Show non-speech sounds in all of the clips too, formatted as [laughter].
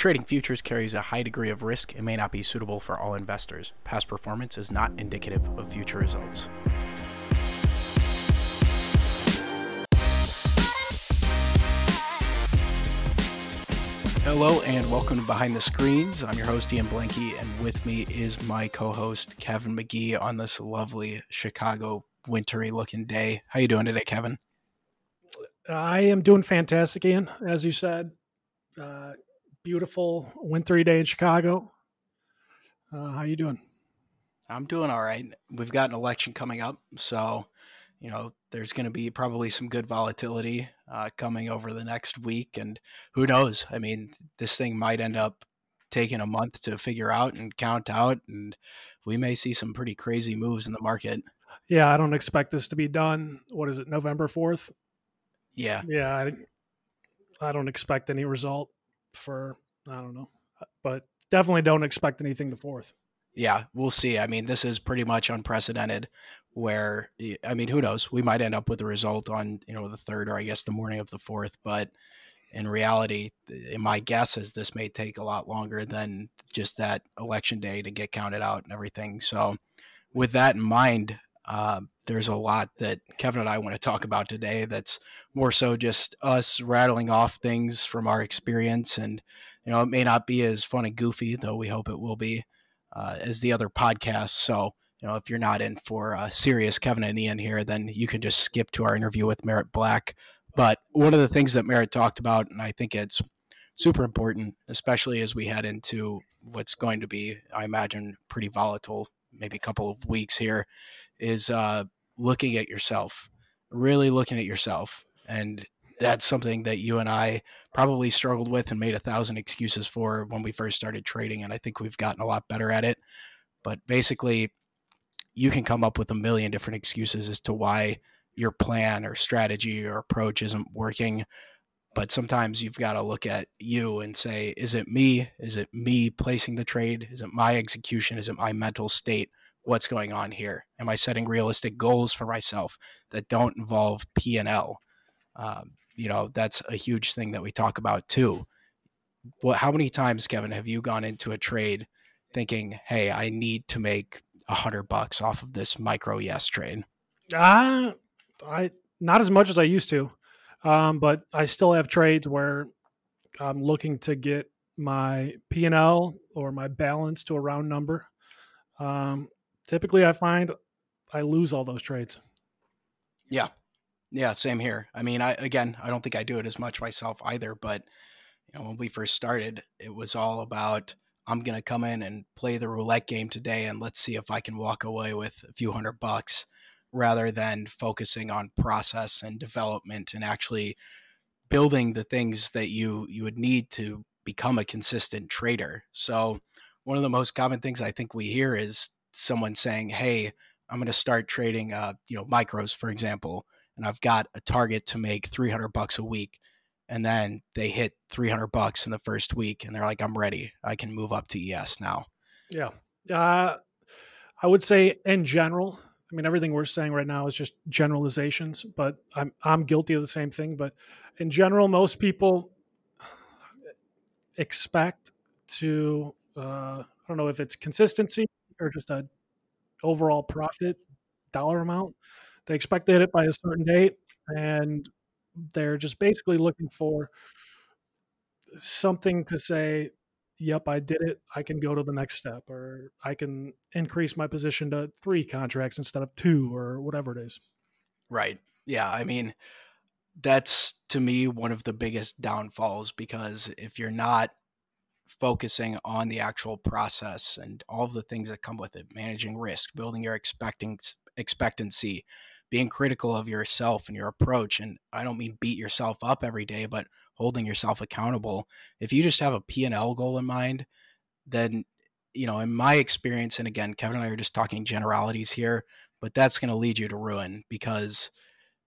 Trading futures carries a high degree of risk and may not be suitable for all investors. Past performance is not indicative of future results. Hello and welcome to Behind the Screens. I'm your host Ian Blanky, and with me is my co-host Kevin McGee on this lovely Chicago wintry looking day. How you doing today, Kevin? I am doing fantastic, Ian. As you said, uh, beautiful wintry day in Chicago. Uh, how you doing? I'm doing all right. We've got an election coming up, so you know there's going to be probably some good volatility uh, coming over the next week, and who knows? I mean, this thing might end up taking a month to figure out and count out, and we may see some pretty crazy moves in the market. Yeah, I don't expect this to be done. What is it, November fourth? Yeah, yeah. I, I don't expect any result for I don't know, but definitely don't expect anything the fourth. Yeah, we'll see. I mean, this is pretty much unprecedented. Where I mean, who knows? We might end up with a result on you know the third or I guess the morning of the fourth. But in reality, my guess is this may take a lot longer than just that election day to get counted out and everything. So, with that in mind, uh, there's a lot that Kevin and I want to talk about today that's more so just us rattling off things from our experience. And, you know, it may not be as fun and goofy, though we hope it will be, uh, as the other podcasts. So, you know, if you're not in for uh, serious Kevin and Ian here, then you can just skip to our interview with Merritt Black. But one of the things that Merritt talked about, and I think it's super important, especially as we head into what's going to be, I imagine, pretty volatile, maybe a couple of weeks here, is uh, looking at yourself, really looking at yourself. And that's something that you and I probably struggled with and made a thousand excuses for when we first started trading. And I think we've gotten a lot better at it. But basically, you can come up with a million different excuses as to why your plan or strategy or approach isn't working. But sometimes you've got to look at you and say, is it me? Is it me placing the trade? Is it my execution? Is it my mental state? What's going on here? Am I setting realistic goals for myself that don't involve P and L? Um, you know, that's a huge thing that we talk about too. What? How many times, Kevin, have you gone into a trade thinking, "Hey, I need to make a hundred bucks off of this micro ES trade"? Uh, I not as much as I used to, um, but I still have trades where I'm looking to get my P and L or my balance to a round number. Um, typically I find I lose all those trades. Yeah. Yeah, same here. I mean, I again, I don't think I do it as much myself either, but you know, when we first started, it was all about I'm going to come in and play the roulette game today and let's see if I can walk away with a few hundred bucks rather than focusing on process and development and actually building the things that you you would need to become a consistent trader. So, one of the most common things I think we hear is someone saying, "Hey, I'm going to start trading, uh, you know, micros, for example, and I've got a target to make 300 bucks a week." And then they hit 300 bucks in the first week, and they're like, "I'm ready. I can move up to ES now." Yeah, uh, I would say in general. I mean, everything we're saying right now is just generalizations, but I'm I'm guilty of the same thing. But in general, most people expect to uh, I don't know if it's consistency or just a overall profit dollar amount. They expect to hit it by a certain date, and they're just basically looking for something to say, "Yep, I did it. I can go to the next step, or I can increase my position to three contracts instead of two, or whatever it is." Right. Yeah. I mean, that's to me one of the biggest downfalls because if you're not focusing on the actual process and all of the things that come with it managing risk building your expecting expectancy being critical of yourself and your approach and i don't mean beat yourself up every day but holding yourself accountable. If you just have a p&l goal in mind then you know in my experience and again kevin and i are just talking generalities here but that's going to lead you to ruin because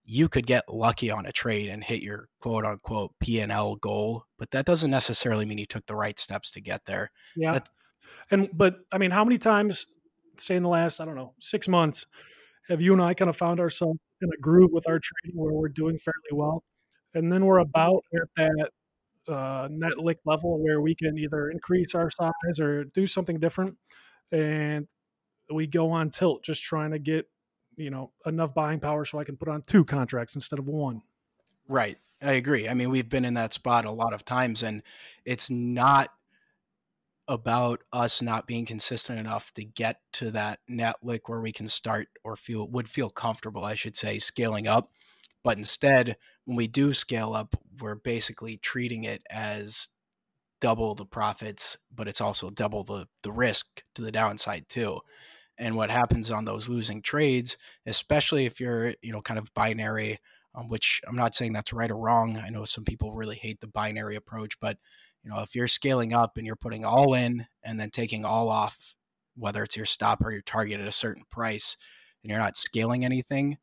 you could get lucky on a trade and hit your quote unquote P&L goal, but that doesn't necessarily mean you took the right steps to get there. Yeah. That's, and but I mean, how many times say in the last, I don't know, 6 months have you and I kind of found ourselves in a groove with our trading where we're doing fairly well and then we're about at that uh, net liq level where we can either increase our size or do something different. And we go on tilt, just trying to get, you know, enough buying power so I can put on two contracts instead of one. Right. I agree. I mean, we've been in that spot a lot of times, and it's not about us not being consistent enough to get to that net liq where we can start or feel would feel comfortable, I should say, scaling up. But instead, when we do scale up, we're basically treating it as double the profits, but it's also double the the risk to the downside too. And what happens on those losing trades, especially if you're, you know, kind of binary, um, which I'm not saying that's right or wrong. I know some people really hate the binary approach, but you know, if you're scaling up and you're putting all in and then taking all off, whether it's your stop or your target at a certain price, and you're not scaling anything,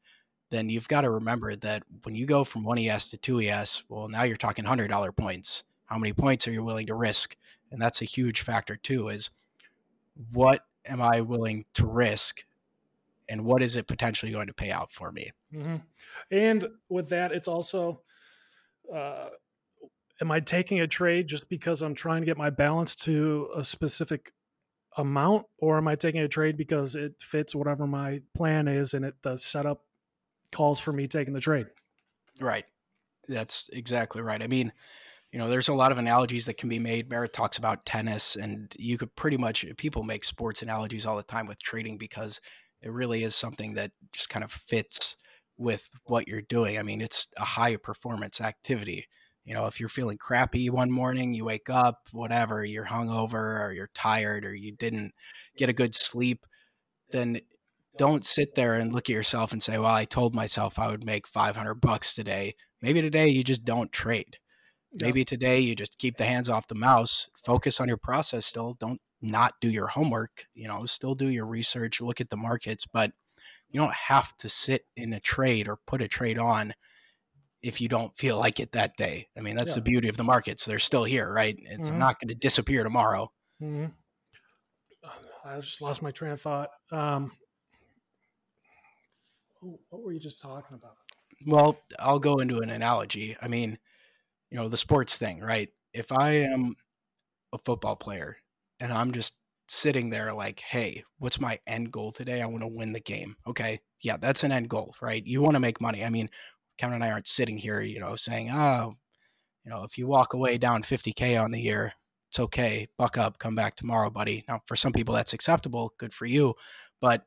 then you've got to remember that when you go from one ES to two ES, well, now you're talking hundred dollar points. How many points are you willing to risk? And that's a huge factor too. Is what am I willing to risk, and what is it potentially going to pay out for me? Mm-hmm. And with that, it's also, uh, am I taking a trade just because I'm trying to get my balance to a specific amount, or am I taking a trade because it fits whatever my plan is and it the setup calls for me taking the trade? Right. That's exactly right. I mean, you know, there's a lot of analogies that can be made. Merritt talks about tennis, and you could pretty much people make sports analogies all the time with trading because it really is something that just kind of fits with what you're doing. I mean, it's a high performance activity. You know, if you're feeling crappy one morning, you wake up, whatever, you're hungover or you're tired or you didn't get a good sleep, then don't sit there and look at yourself and say, "Well, I told myself I would make 500 bucks today." Maybe today you just don't trade. Maybe today you just keep the hands off the mouse, focus on your process still. Don't not do your homework, you know, still do your research, look at the markets, but you don't have to sit in a trade or put a trade on if you don't feel like it that day. I mean, that's yeah. the beauty of the markets. They're still here, right? It's mm-hmm. not going to disappear tomorrow. Mm-hmm. [sighs] I just lost my train of thought. Um, what were you just talking about? Well, I'll go into an analogy. I mean, you know, the sports thing, right? If I am a football player and I'm just sitting there like, hey, what's my end goal today? I want to win the game. Okay. Yeah, that's an end goal, right? You want to make money. I mean, Kevin and I aren't sitting here, you know, saying, oh, you know, if you walk away down 50K on the year, it's okay. Buck up, come back tomorrow, buddy. Now, for some people, that's acceptable. Good for you. But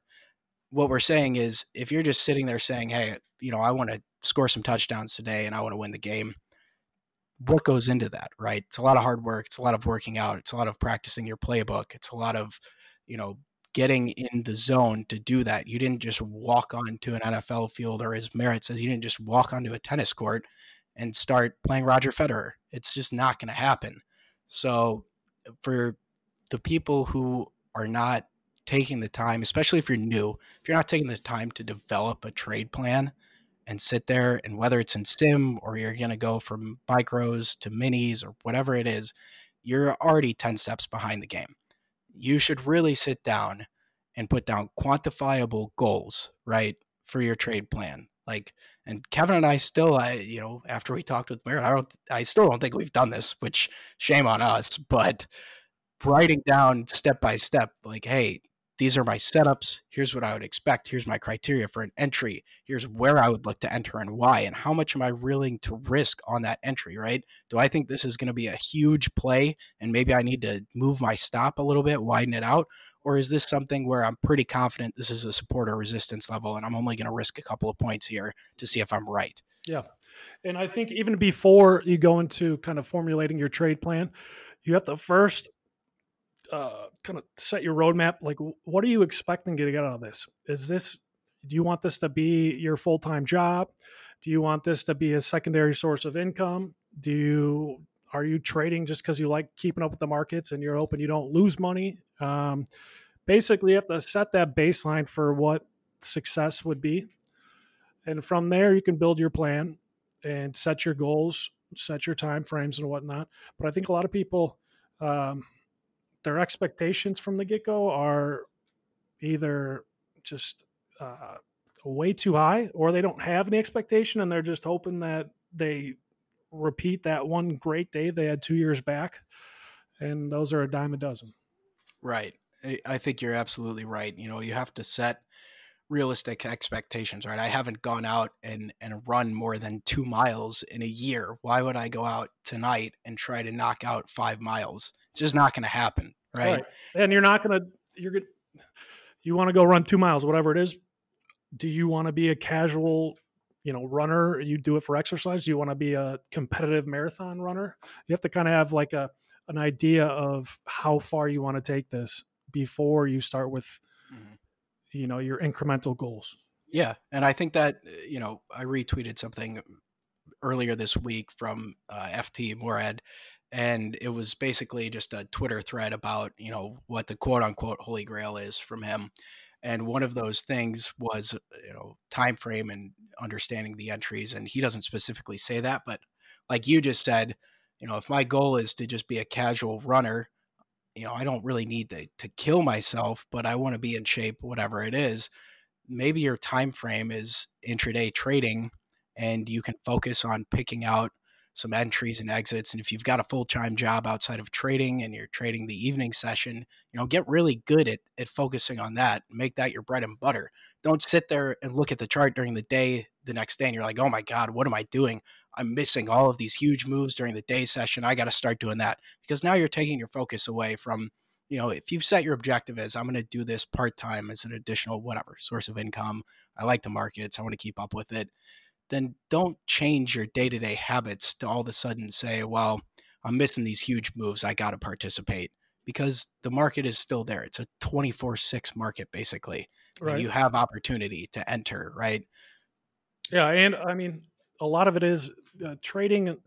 what we're saying is if you're just sitting there saying, hey, you know, I want to score some touchdowns today and I want to win the game, what goes into that, right? It's a lot of hard work. It's a lot of working out. It's a lot of practicing your playbook. It's a lot of, you know, getting in the zone to do that. You didn't just walk onto an NFL field, or as Merritt says, you didn't just walk onto a tennis court and start playing Roger Federer. It's just not going to happen. So, for the people who are not taking the time, especially if you're new, if you're not taking the time to develop a trade plan, and sit there and whether it's in sim or you're going to go from micros to minis or whatever it is you're already 10 steps behind the game. You should really sit down and put down quantifiable goals right for your trade plan. Like and kevin and i still i you know after we talked with Merritt, i don't i still don't think we've done this which shame on us but writing down step by step like hey these are my setups. Here's what I would expect. Here's my criteria for an entry. Here's where I would look to enter and why, and how much am I willing to risk on that entry, right? Do I think this is going to be a huge play and maybe I need to move my stop a little bit, widen it out? Or is this something where I'm pretty confident this is a support or resistance level and I'm only going to risk a couple of points here to see if I'm right? Yeah. And I think even before you go into kind of formulating your trade plan, you have to first uh, kind of set your roadmap. Like, what are you expecting to get out of this? Is this, do you want this to be your full time job? Do you want this to be a secondary source of income? Do you, are you trading just because you like keeping up with the markets and you're hoping you don't lose money? Um, basically, you have to set that baseline for what success would be. And from there, you can build your plan and set your goals, set your time frames and whatnot. But I think a lot of people, um, their expectations from the get go are either just uh, way too high or they don't have any expectation and they're just hoping that they repeat that one great day they had two years back, and those are a dime a dozen. Right. I think you're absolutely right. You know, you have to set realistic expectations, right? I haven't gone out and, and run more than two miles in a year. Why would I go out tonight and try to knock out five miles? It's just not going to happen, right? right? And you're not going to, you're going you want to go run two miles, whatever it is. Do you want to be a casual, you know, runner? You do it for exercise. Do you want to be a competitive marathon runner? You have to kind of have like a, an idea of how far you want to take this before you start with mm-hmm. you know your incremental goals yeah and i think that you know i retweeted something earlier this week from uh, ft morad and it was basically just a twitter thread about you know what the quote unquote holy grail is from him and one of those things was uh, you know time frame and understanding the entries and he doesn't specifically say that but like you just said you know if my goal is to just be a casual runner you know, I don't really need to to kill myself, but I want to be in shape, whatever it is. Maybe your time frame is intraday trading, and you can focus on picking out some entries and exits. And if you've got a full time job outside of trading and you're trading the evening session, you know, get really good at, at focusing on that. Make that your bread and butter. Don't sit there and look at the chart during the day the next day and you're like, oh my God, what am I doing? I'm missing all of these huge moves during the day session. I got to start doing that because now you're taking your focus away from, you know, if you've set your objective as I'm going to do this part time as an additional whatever source of income. I like the markets. I want to keep up with it. Then don't change your day to day habits to all of a sudden say, well, I'm missing these huge moves. I got to participate because the market is still there. It's a 24 6 market basically. Right. And you have opportunity to enter, right? Yeah. And I mean, a lot of it is uh, trading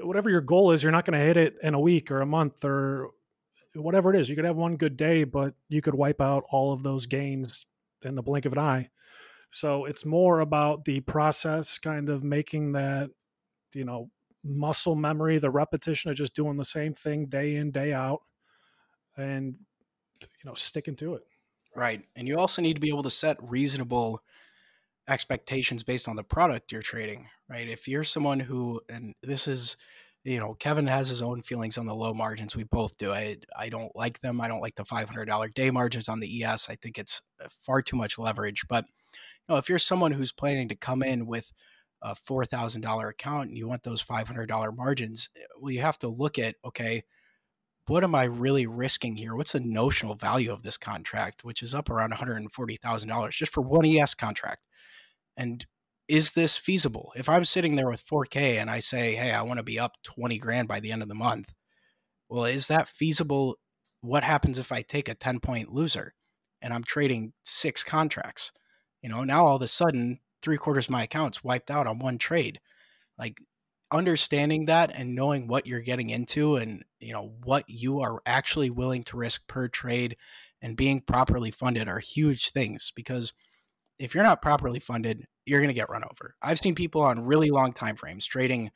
whatever your goal is you're not going to hit it in a week or a month or whatever it is you could have one good day but you could wipe out all of those gains in the blink of an eye so it's more about the process kind of making that you know muscle memory the repetition of just doing the same thing day in day out and you know sticking to it right and you also need to be able to set reasonable expectations based on the product you're trading, right? If you're someone who, and this is, you know, Kevin has his own feelings on the low margins. We both do. I I don't like them. I don't like the $500 day margins on the ES. I think it's uh, far too much leverage. But know, if you're someone who's planning to come in with a four thousand dollar account and you want those five hundred dollar margins, eh, well, you have to look at okay, what am I really risking here? What's the notional value of this contract, which is up around one hundred and forty thousand dollars just for one ES contract? And is this feasible? If I'm sitting there with 4K and I say, hey, I want to be up 20 grand by the end of the month, well, is that feasible? What happens if I take a 10 point loser and I'm trading six contracts? You know, now all of a sudden, three quarters of my account's wiped out on one trade. Like understanding that and knowing what you're getting into and, you know, what you are actually willing to risk per trade and being properly funded are huge things because – if you're not properly funded, you're going to get run over. I've seen people on really long time frames trading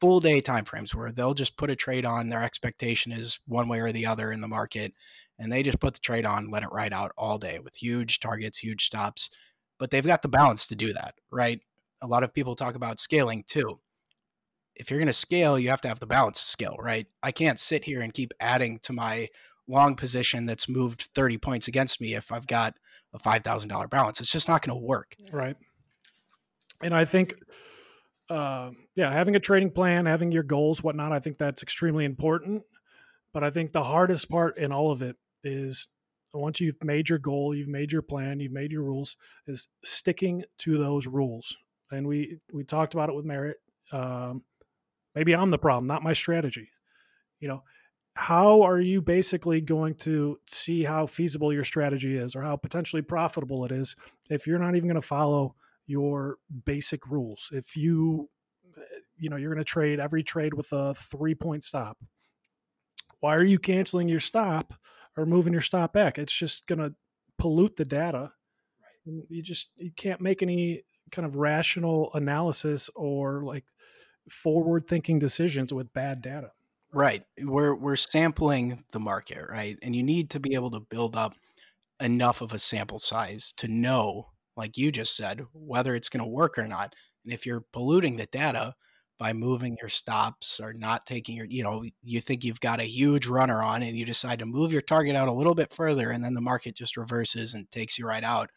full day time frames where they'll just put a trade on. Their expectation is one way or the other in the market, and they just put the trade on, let it ride out all day with huge targets, huge stops. But they've got the balance to do that, right? A lot of people talk about scaling too. If you're going to scale, you have to have the balance to scale, right? I can't sit here and keep adding to my long position that's moved 30 points against me if I've got a five thousand dollar balance. It's just not going to work. Right. And I think, uh, yeah, having a trading plan, having your goals, whatnot, I think that's extremely important. But I think the hardest part in all of it is once you've made your goal, you've made your plan, you've made your rules, is sticking to those rules. And we we talked about it with Merritt. Um, maybe I'm the problem, not my strategy. You know, how are you basically going to see how feasible your strategy is or how potentially profitable it is if you're not even going to follow your basic rules if you you know you're going to trade every trade with a three point stop why are you canceling your stop or moving your stop back it's just going to pollute the data you just you can't make any kind of rational analysis or like forward thinking decisions with bad data Right. We're we're sampling the market, right? And you need to be able to build up enough of a sample size to know, like you just said, whether it's going to work or not. And if you're polluting the data by moving your stops or not taking your, you know, you think you've got a huge runner on and you decide to move your target out a little bit further and then the market just reverses and takes you right out,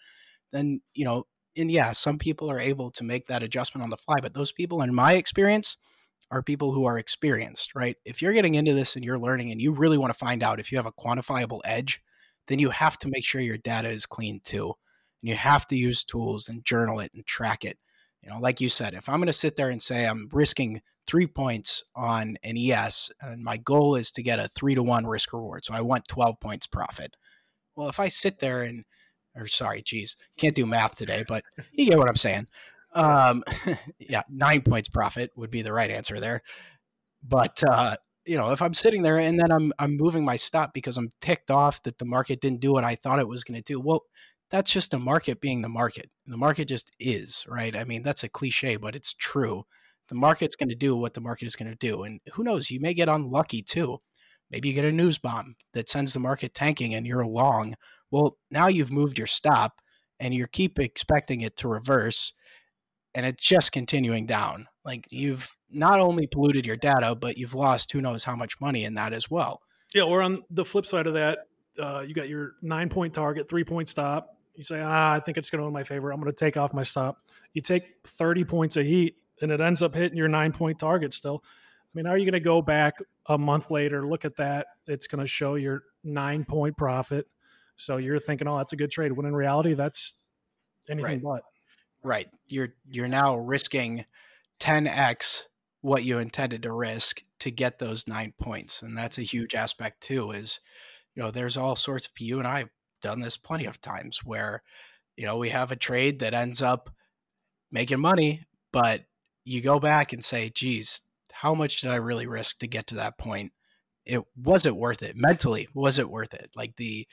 then, you know, and yeah, some people are able to make that adjustment on the fly, but those people, in my experience, are people who are experienced, right? If you're getting into this and you're learning and you really want to find out if you have a quantifiable edge, then you have to make sure your data is clean too. And you have to use tools and journal it and track it. You know, like you said, if I'm going to sit there and say I'm risking three points on an ES and my goal is to get a three to one risk reward, so I want 12 points profit. Well, if I sit there and or sorry, geez, can't do math today, but [laughs] you get what I'm saying. Um, [laughs] yeah, nine points profit would be the right answer there. But uh, you know, if I'm sitting there and then I'm I'm moving my stop because I'm ticked off that the market didn't do what I thought it was going to do, well, that's just the market being the market. The market just is, right? I mean, that's a cliche, but it's true. The market's going to do what the market is going to do, and who knows? You may get unlucky too. Maybe you get a news bomb that sends the market tanking, and you're long well, now you've moved your stop and you keep expecting it to reverse and it's just continuing down. Like you've not only polluted your data, but you've lost who knows how much money in that as well. Yeah, or on the flip side of that, uh, you got your nine point target, three point stop. You say, ah, I think it's going to win my favor. I'm going to take off my stop. You take 30 points of heat and it ends up hitting your nine point target still. I mean, are you going to go back a month later, look at that? It's going to show your nine point profit so you're thinking, oh, that's a good trade. When in reality, that's anything right. but. Right. You're you're now risking 10x what you intended to risk to get those nine points, and that's a huge aspect too. Is you know, there's all sorts of you and I've done this plenty of times where you know we have a trade that ends up making money, but you go back and say, geez, how much did I really risk to get to that point? It was it worth it mentally? Was it worth it? Like the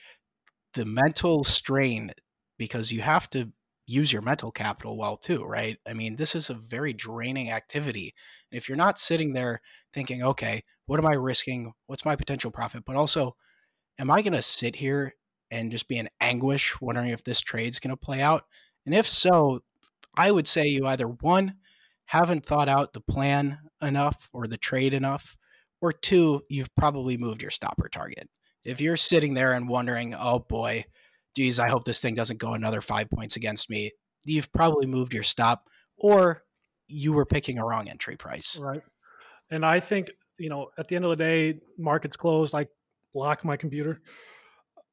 the mental strain because you have to use your mental capital well too, right? I mean, this is a very draining activity. If you're not sitting there thinking, okay, what am I risking? What's my potential profit? But also, am I going to sit here and just be in anguish wondering if this trade's going to play out? And if so, I would say you either one, haven't thought out the plan enough or the trade enough, or two, you've probably moved your stopper target if you're sitting there and wondering, oh boy, geez, I hope this thing doesn't go another five points against me, you've probably moved your stop or you were picking a wrong entry price. Right. And I think, you know, at the end of the day, market's closed. I lock my computer.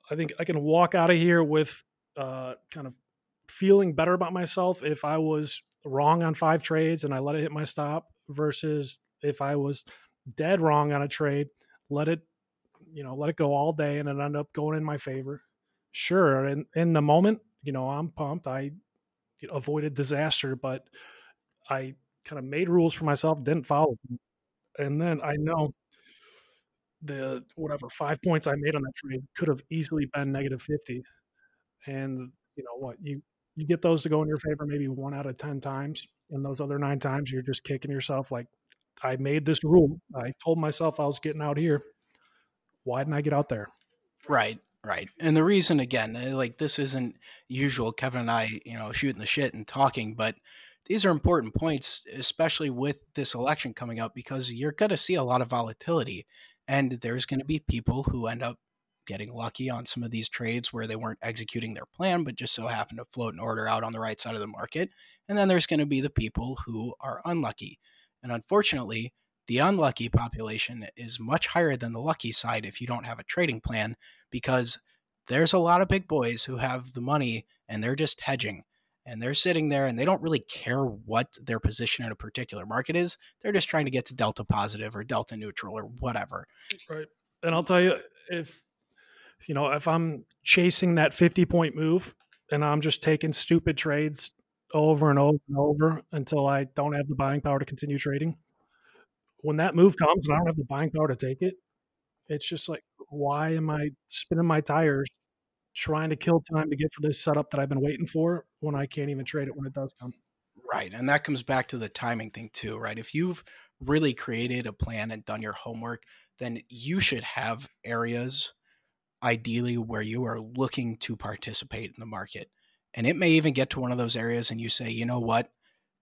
I think I can walk out of here with uh, kind of feeling better about myself if I was wrong on five trades and I let it hit my stop versus if I was dead wrong on a trade, let it you know, let it go all day and it ended up going in my favor. Sure. And in the moment, you know, I'm pumped. I avoided disaster, but I kind of made rules for myself, didn't follow them. And then I know the whatever five points I made on that trade could have easily been negative 50. And you know what? You you get those to go in your favor maybe one out of 10 times. And those other nine times, you're just kicking yourself like, I made this rule. I told myself I was getting out here why didn't I get out there? Right, right. And the reason, again, eh, like this isn't usual Kevin and I, you know, shooting the shit and talking, but these are important points, especially with this election coming up, because you're going to see a lot of volatility. And there's going to be people who end up getting lucky on some of these trades where they weren't executing their plan, but just so happened to float an order out on the right side of the market. And then there's going to be the people who are unlucky. And unfortunately, the unlucky population is much higher than the lucky side if you don't have a trading plan because there's a lot of big boys who have the money and they're just hedging and they're sitting there and they don't really care what their position in a particular market is. They're just trying to get to delta positive or delta neutral or whatever. Right. And I'll tell you if you know, if I'm chasing that 50 point move and I'm just taking stupid trades over and over and over until I don't have the buying power to continue trading, when that move comes and I don't have the buying power to take it, it's just like, why am I spinning my tires trying to kill time to get for this setup that I've been waiting for when I can't even trade it when it does come? Right. And that comes back to the timing thing, too, right? If you've really created a plan and done your homework, then you should have areas ideally where you are looking to participate in the market. And it may even get to one of those areas and you say, you know what?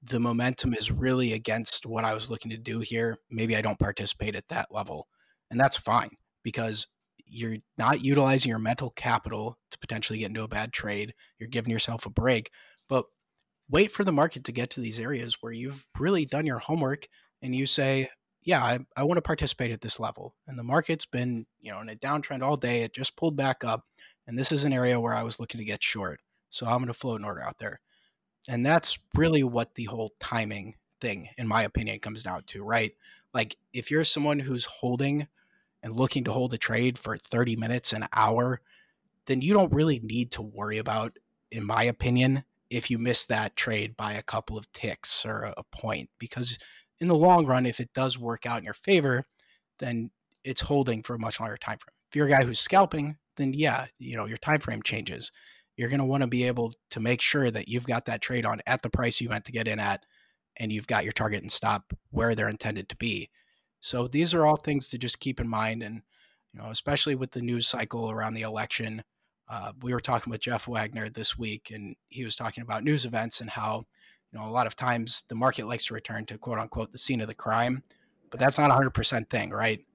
the momentum is really against what I was looking to do here, maybe I don't participate at that level. And that's fine because you're not utilizing your mental capital to potentially get into a bad trade. You're giving yourself a break. But wait for the market to get to these areas where you've really done your homework and you say, yeah, I, I want to participate at this level. And the market's been, you know, in a downtrend all day. It just pulled back up. And this is an area where I was looking to get short. So I'm going to float an order out there. And that's really what the whole timing thing, in my opinion, comes down to, right? Like if you're someone who's holding and looking to hold a trade for 30 minutes, an hour, then you don't really need to worry about, in my opinion, if you miss that trade by a couple of ticks or a point. Because in the long run, if it does work out in your favor, then it's holding for a much longer time frame. If you're a guy who's scalping, then yeah, you know, your time frame changes you're going to want to be able to make sure that you've got that trade on at the price you meant to get in at and you've got your target and stop where they're intended to be. So these are all things to just keep in mind and you know especially with the news cycle around the election uh, we were talking with Jeff Wagner this week and he was talking about news events and how you know a lot of times the market likes to return to quote unquote the scene of the crime but that's not a 100% thing right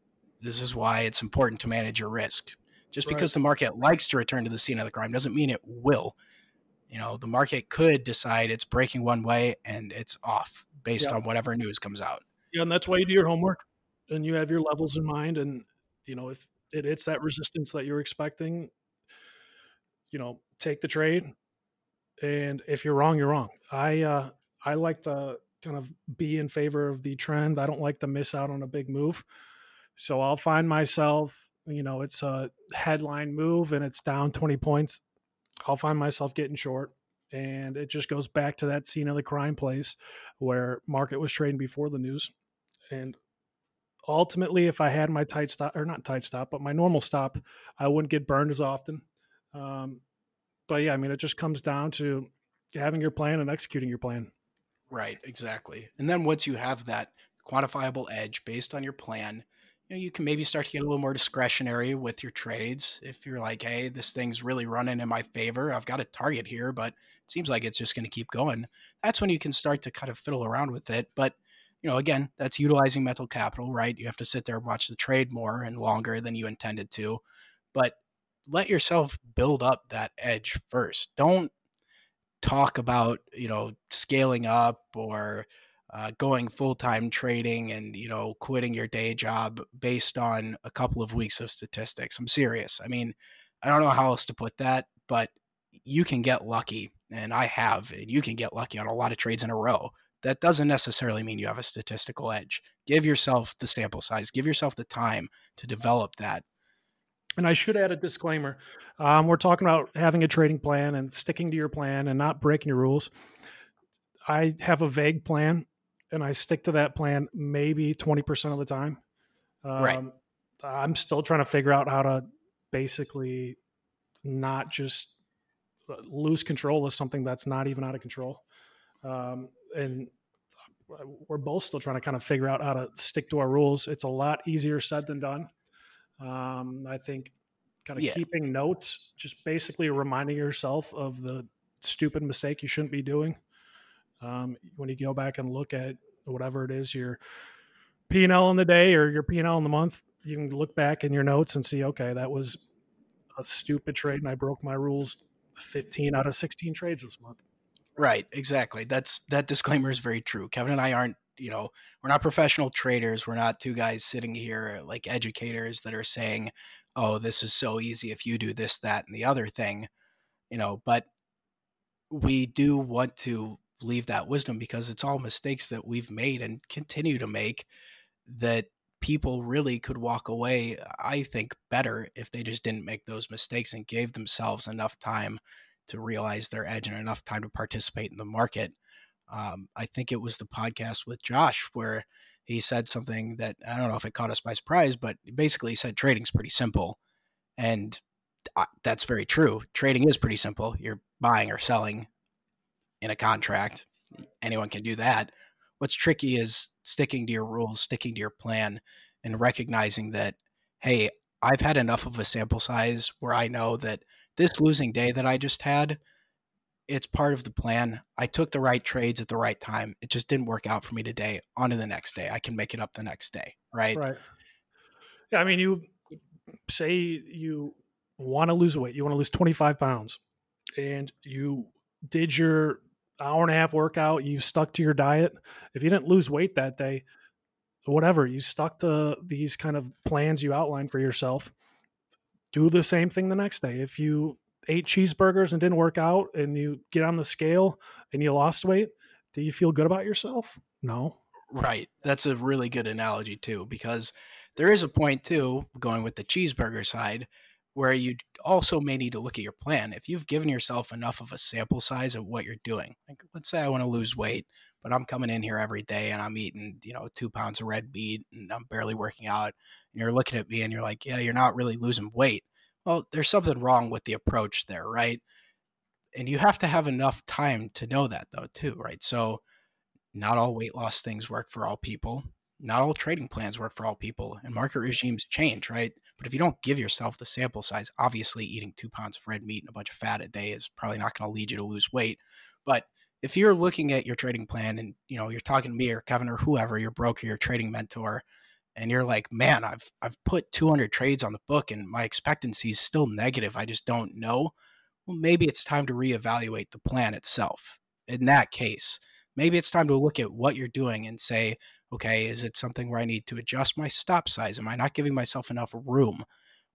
this is why it's important to manage your risk just right. because the market likes to return to the scene of the crime doesn't mean it will. You know, the market could decide it's breaking one way and it's off based yeah. on whatever news comes out. Yeah, and that's why you do your homework and you have your levels in mind. And you know, if it that resistance that you're expecting, you know, take the trade. And if you're wrong, you're wrong. I uh I like to kind of be in favor of the trend. I don't like to miss out on a big move. So I'll find myself you know it's a headline move and it's down 20 points i'll find myself getting short and it just goes back to that scene of the crime place where market was trading before the news and ultimately if i had my tight stop or not tight stop but my normal stop i wouldn't get burned as often um, but yeah i mean it just comes down to having your plan and executing your plan right exactly and then once you have that quantifiable edge based on your plan you, know, you can maybe start to get a little more discretionary with your trades. If you're like, hey, this thing's really running in my favor, I've got a target here, but it seems like it's just going to keep going. That's when you can start to kind of fiddle around with it. But you know, again, that's utilizing mental capital, right? You have to sit there and watch the trade more and longer than you intended to. But let yourself build up that edge first. Don't talk about, you know, scaling up or uh, going full time trading and you know quitting your day job based on a couple of weeks of statistics. I'm serious. I mean, I don't know how else to put that, but you can get lucky, and I have, and you can get lucky on a lot of trades in a row. That doesn't necessarily mean you have a statistical edge. Give yourself the sample size, give yourself the time to develop that. And I should add a disclaimer. Um, we're talking about having a trading plan and sticking to your plan and not breaking your rules. I have a vague plan and I stick to that plan maybe 20% of the time. Um, right. I'm still trying to figure out how to basically not just uh, lose control of something that's not even out of control. Um, and we're both still trying to kind of figure out how to stick to our rules. It's a lot easier said than done. Um, I think kind of yeah. keeping notes, just basically reminding yourself of the stupid mistake you shouldn't be doing um, when you go back and look at whatever it is your P and L in the day or your P and L in the month, you can look back in your notes and see, okay, that was a stupid trade, and I broke my rules. Fifteen out of sixteen trades this month. Right, exactly. That's that disclaimer is very true. Kevin and I aren't, you know, we're not professional traders. We're not two guys sitting here uh, like educators that are saying, "Oh, this is so easy if you do this, that, and the other thing," you know. But we do want to leave that wisdom because it's all mistakes that we've made and continue to make that people really could walk away i think better if they just didn't make those mistakes and gave themselves enough time to realize their edge and enough time to participate in the market um, i think it was the podcast with josh where he said something that i don't know if it caught us by surprise but basically said trading's pretty simple and that's very true trading is pretty simple you're buying or selling in a contract. Anyone can do that. What's tricky is sticking to your rules, sticking to your plan, and recognizing that, hey, I've had enough of a sample size where I know that this losing day that I just had, it's part of the plan. I took the right trades at the right time. It just didn't work out for me today. On to the next day. I can make it up the next day. Right. Right. Yeah. I mean, you say you want to lose weight, you want to lose 25 pounds, and you did your hour and a half workout, you stuck to your diet. If you didn't lose weight that day, whatever, you stuck to these kind of plans you outlined for yourself. Do the same thing the next day. If you ate cheeseburgers and didn't work out and you get on the scale and you lost weight, do you feel good about yourself? No. Right. That's a really good analogy too because there is a point too going with the cheeseburger side where you also may need to look at your plan. If you've given yourself enough of a sample size of what you're doing, like let's say I want to lose weight, but I'm coming in here every day and I'm eating, you know, two pounds of red meat and I'm barely working out. And you're looking at me and you're like, yeah, you're not really losing weight. Well, there's something wrong with the approach there, right? And you have to have enough time to know that, though, too, right? So, not all weight loss things work for all people. Not all trading plans work for all people, and market regimes change, right? But if you don't give yourself the sample size, obviously eating two pounds of red meat and a bunch of fat a day is probably not going to lead you to lose weight. But if you're looking at your trading plan and you know you're talking to me or Kevin or whoever, your broker, your trading mentor, and you're like, man, I've I've put 200 trades on the book and my expectancy is still negative. I just don't know. Well, maybe it's time to reevaluate the plan itself. In that case, maybe it's time to look at what you're doing and say, okay, is it something where I need to adjust my stop size? Am I not giving myself enough room?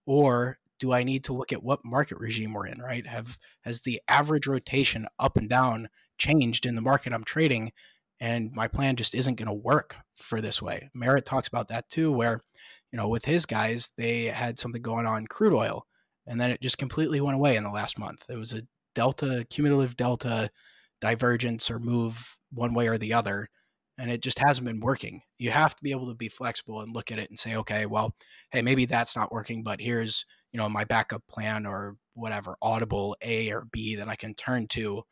Or do I need to look at what market regime we're in, right? Have has the average rotation up and down changed in the market I'm trading? and my plan just isn't going to work for this way. Merritt talks about that too, where, you know, with his guys, they had something going on crude oil, and then it just completely went away in the last month. It was a delta, cumulative delta divergence or move one way or the other, and it just hasn't been working. You have to be able to be flexible and look at it and say, okay, well, hey, maybe that's not working, but here's, you know, my backup plan or whatever, audible A or B that I can turn to.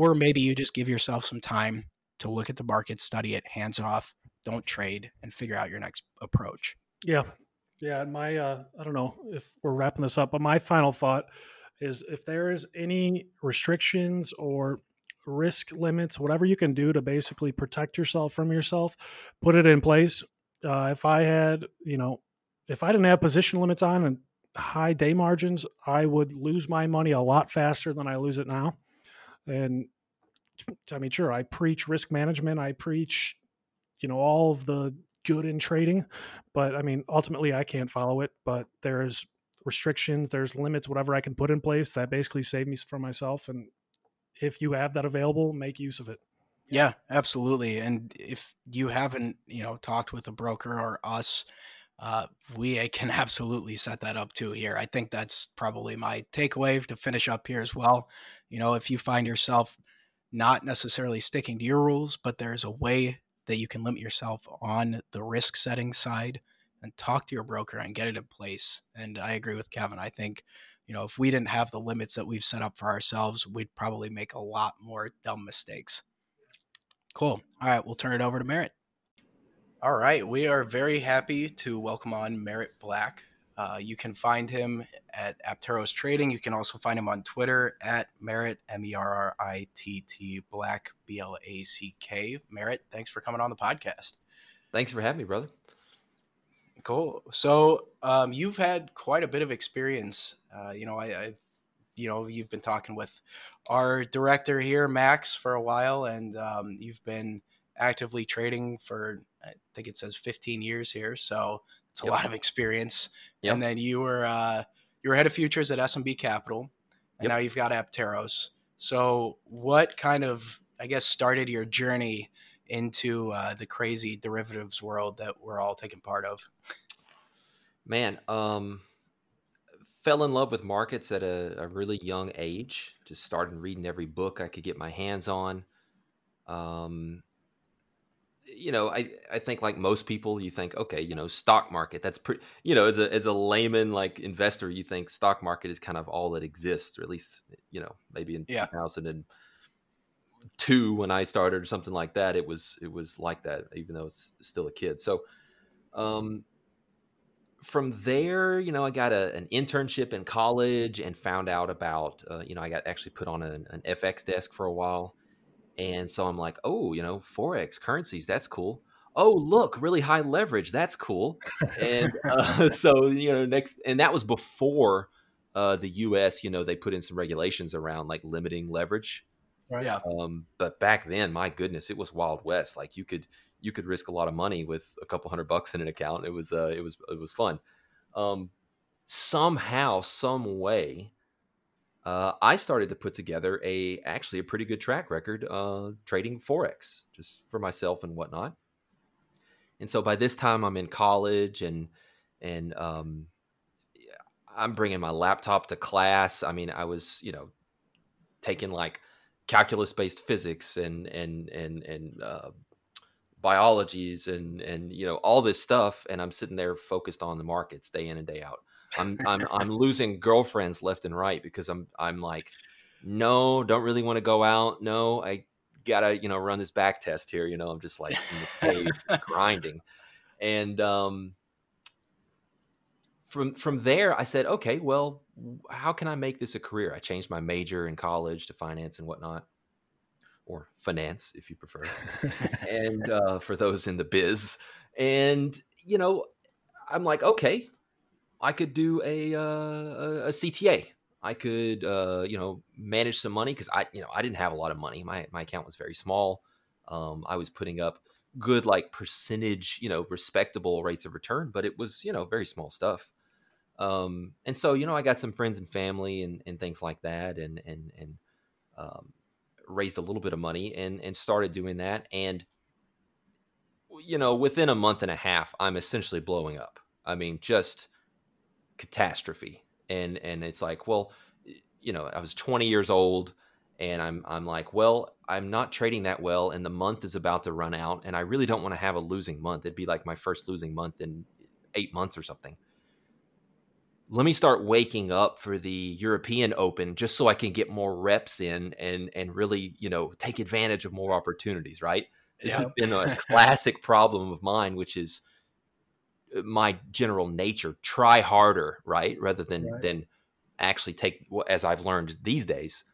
Or maybe you just give yourself some time to look at the market, study it, hands off, don't trade, and figure out your next approach. Yeah. Yeah. And my, uh, I don't know if we're wrapping this up, but my final thought is if there is any restrictions or risk limits, whatever you can do to basically protect yourself from yourself, put it in place. Uh, if I had, you know, if I didn't have position limits on and high day margins, I would lose my money a lot faster than I lose it now. And I mean, sure, I preach risk management. I preach, you know, all of the good in trading, but I mean, ultimately, I can't follow it. But there's restrictions, there's limits, whatever I can put in place that basically save me from myself. And if you have that available, make use of it. Yeah, absolutely. And if you haven't, you know, talked with a broker or us, uh, we can [laughs] absolutely set that up too here. I think that's probably my takeaway to finish up here as well. You know, if you find yourself not necessarily sticking to your rules, but there's a way that you can limit yourself on the risk setting side and talk to your broker and get it in place. And I agree with Kevin. I think, you know, if we didn't have the limits that we've set up for ourselves, we'd probably make a lot more dumb mistakes. Cool. All right, we'll turn it over to Merritt. All right, we are very happy to welcome on Merritt Black. Uh, you can find him at Apteros Trading. You can also find him on Twitter at Merritt, M E R R I T T Black, B L A C K. Merritt, thanks for coming on the podcast. Thanks for having me, brother. Cool. So um, you've had quite a bit of experience. Uh, you know, I, I, you know, you've been talking with our director here, Max, for a while, and um, you've been actively trading for I think it says 15 years here. So it's a yep. lot of experience. Yep. And then you were uh, you were head of futures at SMB Capital, and yep. now you've got Apteros. So what kind of I guess started your journey into uh, the crazy derivatives world that we're all taking part of? Man, um, fell in love with markets at a, a, really young age. Just started reading every book I could get my hands on. Um, you know, I, I think like most people, you think, okay, you know, stock market, that's pretty, you know, as a, as a layman, like investor, you think stock market is kind of all that exists, or at least, you know, maybe in yeah. 2002 when I started or something like that, it was, it was like that, even though it's still a kid. So, um, from there, you know, I got a, an internship in college and found out about, uh, you know, I got actually put on an, an FX desk for a while. And so I'm like, oh, you know, Forex currencies, that's cool. Oh, look, really high leverage. That's cool. And [laughs] uh, [laughs] so, you know, next, and that was before uh, the US, you know, they put in some regulations around like limiting leverage. Right. Yeah. Um, but back then, my goodness, it was Wild West. Like you could, you could risk a lot of money with a couple hundred bucks in an account. It was uh, it was it was fun. Um, somehow, some way, uh, I started to put together a actually a pretty good track record uh, trading forex just for myself and whatnot. And so by this time, I'm in college and and um, I'm bringing my laptop to class. I mean, I was you know taking like calculus based physics and and and and uh, biologies and and you know all this stuff and i'm sitting there focused on the markets day in and day out i'm i'm i'm losing girlfriends left and right because i'm i'm like no don't really want to go out. No i gotta you know run this back test here you know i'm just like [laughs] grinding. And um from from there i said okay well how can i make this a career? I changed my major in college to finance and whatnot or finance if you prefer. And uh, for those in the biz. And you know i'm like okay i could do a, uh, a cta i could uh, you know manage some money because i you know i didn't have a lot of money. My, my account was very small. Um, i was putting up good like percentage you know respectable rates of return but it was you know very small stuff. Um, and so you know i got some friends and family and, and things like that and and and um, raised a little bit of money and and started doing that. And you know within a month and a half i'm essentially blowing up. I mean just catastrophe and and it's like well you know i was 20 years old and i'm i'm like well i'm not trading that well and the month is about to run out and i really don't want to have a losing month it'd be like my first losing month in 8 months or something let me start waking up for the European Open just so I can get more reps in and and really you know take advantage of more opportunities. Right? This has been a [laughs] classic problem of mine, which is my general nature: try harder, right, rather than right. than actually take. As I've learned these days,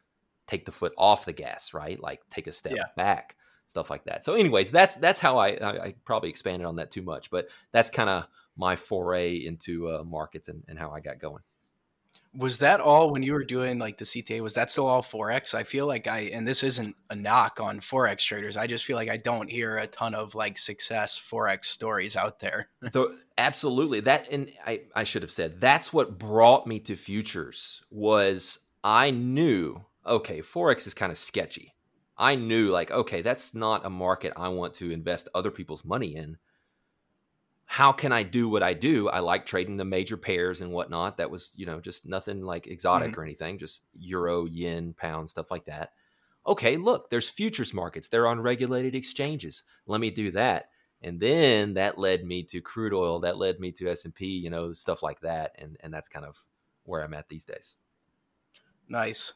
take the foot off the gas, right? Like take a step yeah. back, stuff like that. So, anyways, that's that's how I I, I probably expanded on that too much, but that's kind of my foray into uh, markets and, and how I got going. Was that all when you were doing like the CTA? Was that still all forex? I feel like I, and this isn't a knock on forex traders. I just feel like I don't hear a ton of like success forex stories out there. [laughs] so, absolutely, that, and I, I should have said that's what brought me to futures. Was I knew okay, forex is kind of sketchy. I knew like okay, that's not a market I want to invest other people's money in how can I do what I do? I like trading the major pairs and whatnot. That was, you know, just nothing like exotic mm-hmm. or anything, just euro, yen, pound, stuff like that. Okay, look, there's futures markets. They're on regulated exchanges. Let me do that. And then that led me to crude oil. That led me to S&P, you know, stuff like that. And, and that's kind of where I'm at these days. Nice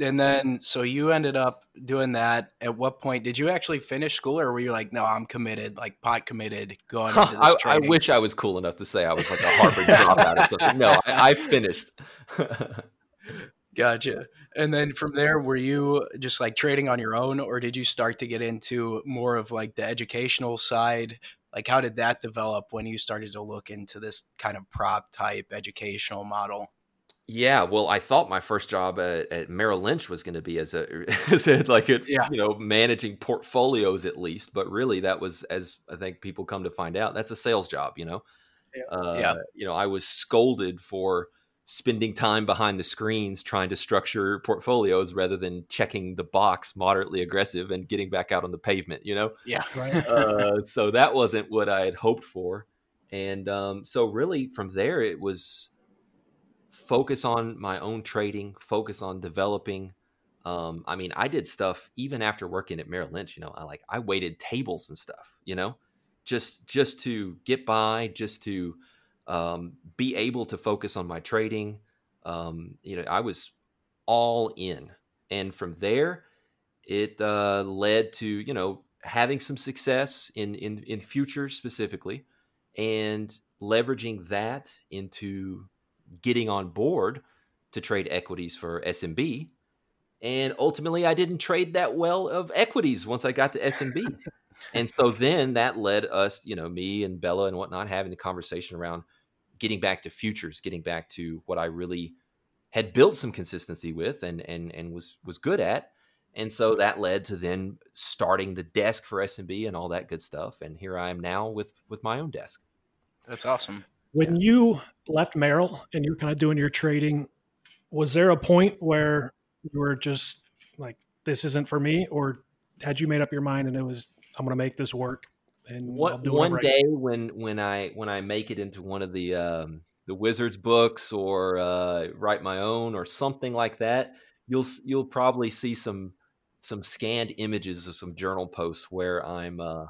and then so you ended up doing that. At what point did you actually finish school or were you like no i'm committed like pot committed going into this I, I, wish i was cool enough to say i was like a harvard dropout or something. No I, I finished. [laughs] Gotcha. And then from there were you just like trading on your own or did you start to get into more of like the educational side? Like how did that develop when you started to look into this kind of prop type educational model yeah, well, I thought my first job at, at Merrill Lynch was going to be as a, [laughs] as a like a, yeah. you know managing portfolios at least, but really that was as I think people come to find out that's a sales job. You know, yeah. Uh, yeah. You know, I was scolded for spending time behind the screens trying to structure portfolios rather than checking the box moderately aggressive and getting back out on the pavement. You know, yeah. Right. [laughs] uh, so that wasn't what I had hoped for, and um, so really from there it was focus on my own trading, focus on developing. Um, I mean, I did stuff even after working at Merrill Lynch. You know, I like I waited tables and stuff. You know, just just to get by, just to um, be able to focus on my trading. Um, you know, I was all in, and from there, it uh, led to you know having some success in in in futures specifically, and leveraging that into getting on board to trade equities for SMB. And ultimately, I didn't trade that well of equities once I got to SMB. [laughs] and so then that led us, you know, me and Bella and whatnot, having the conversation around getting back to futures, getting back to what I really had built some consistency with and and and was was good at. And so that led to then starting the desk for SMB and all that good stuff. And here I am now with with my own desk. That's awesome. When yeah. you left Merrill and you're kind of doing your trading, was there a point where you were just like, this isn't for me? Or had you made up your mind and it was, I'm going to make this work? And what, one day when, when I, when I make it into one of the, um, the Wizards books or uh, write my own or something like that, you'll you'll probably see some some scanned images of some journal posts where I'm uh,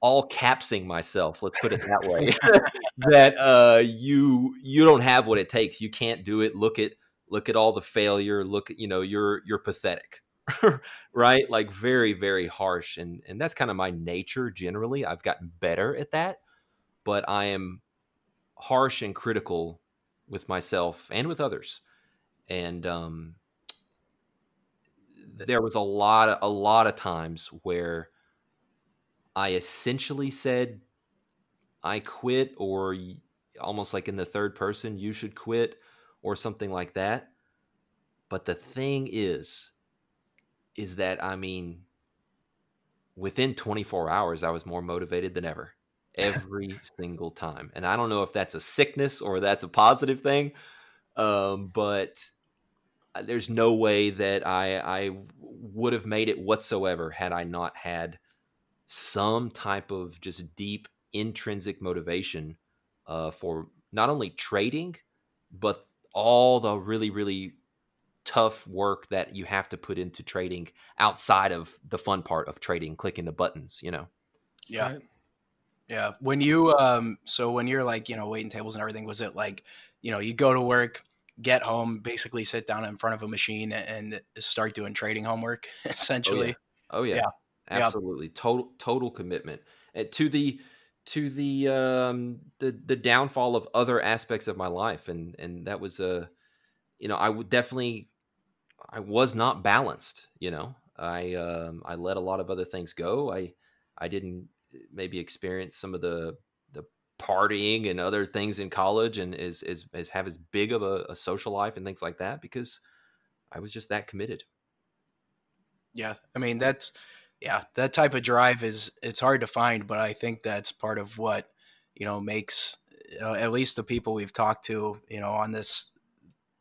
all capsing myself. Let's put it that way. [laughs] [laughs] that uh, you you don't have what it takes. You can't do it. Look at look at all the failure. Look at you know you're you're pathetic. [laughs] right like very very harsh and and that's kind of my nature generally i've gotten better at that but i am harsh and critical with myself and with others and um there was a lot of a lot of times where I essentially said I quit or almost like in the third person you should quit or something like that. But the thing is is that I mean within 24 hours I was more motivated than ever every [laughs] single time. And I don't know if that's a sickness or that's a positive thing. Um, but uh, there's no way that I I would have made it whatsoever had I not had some type of just deep intrinsic motivation uh, for not only trading but all the really really tough work that you have to put into trading outside of the fun part of trading clicking the buttons you know yeah right. yeah when you um so when you're like you know waiting tables and everything was it like you know you go to work get home, basically sit down in front of a machine and start doing trading homework [laughs] essentially. Oh yeah. Oh, yeah. yeah. Absolutely. Yeah. Total total commitment. And to the to the um the the downfall of other aspects of my life and and that was a uh, you know, I would definitely I was not balanced, you know. I um I let a lot of other things go. I I didn't maybe experience some of the the partying and other things in college and is is, is have as big of a, a social life and things like that because I was just that committed. Yeah, I mean that's yeah that type of drive is it's hard to find, but I think that's part of what you know makes uh, at least the people we've talked to you know on this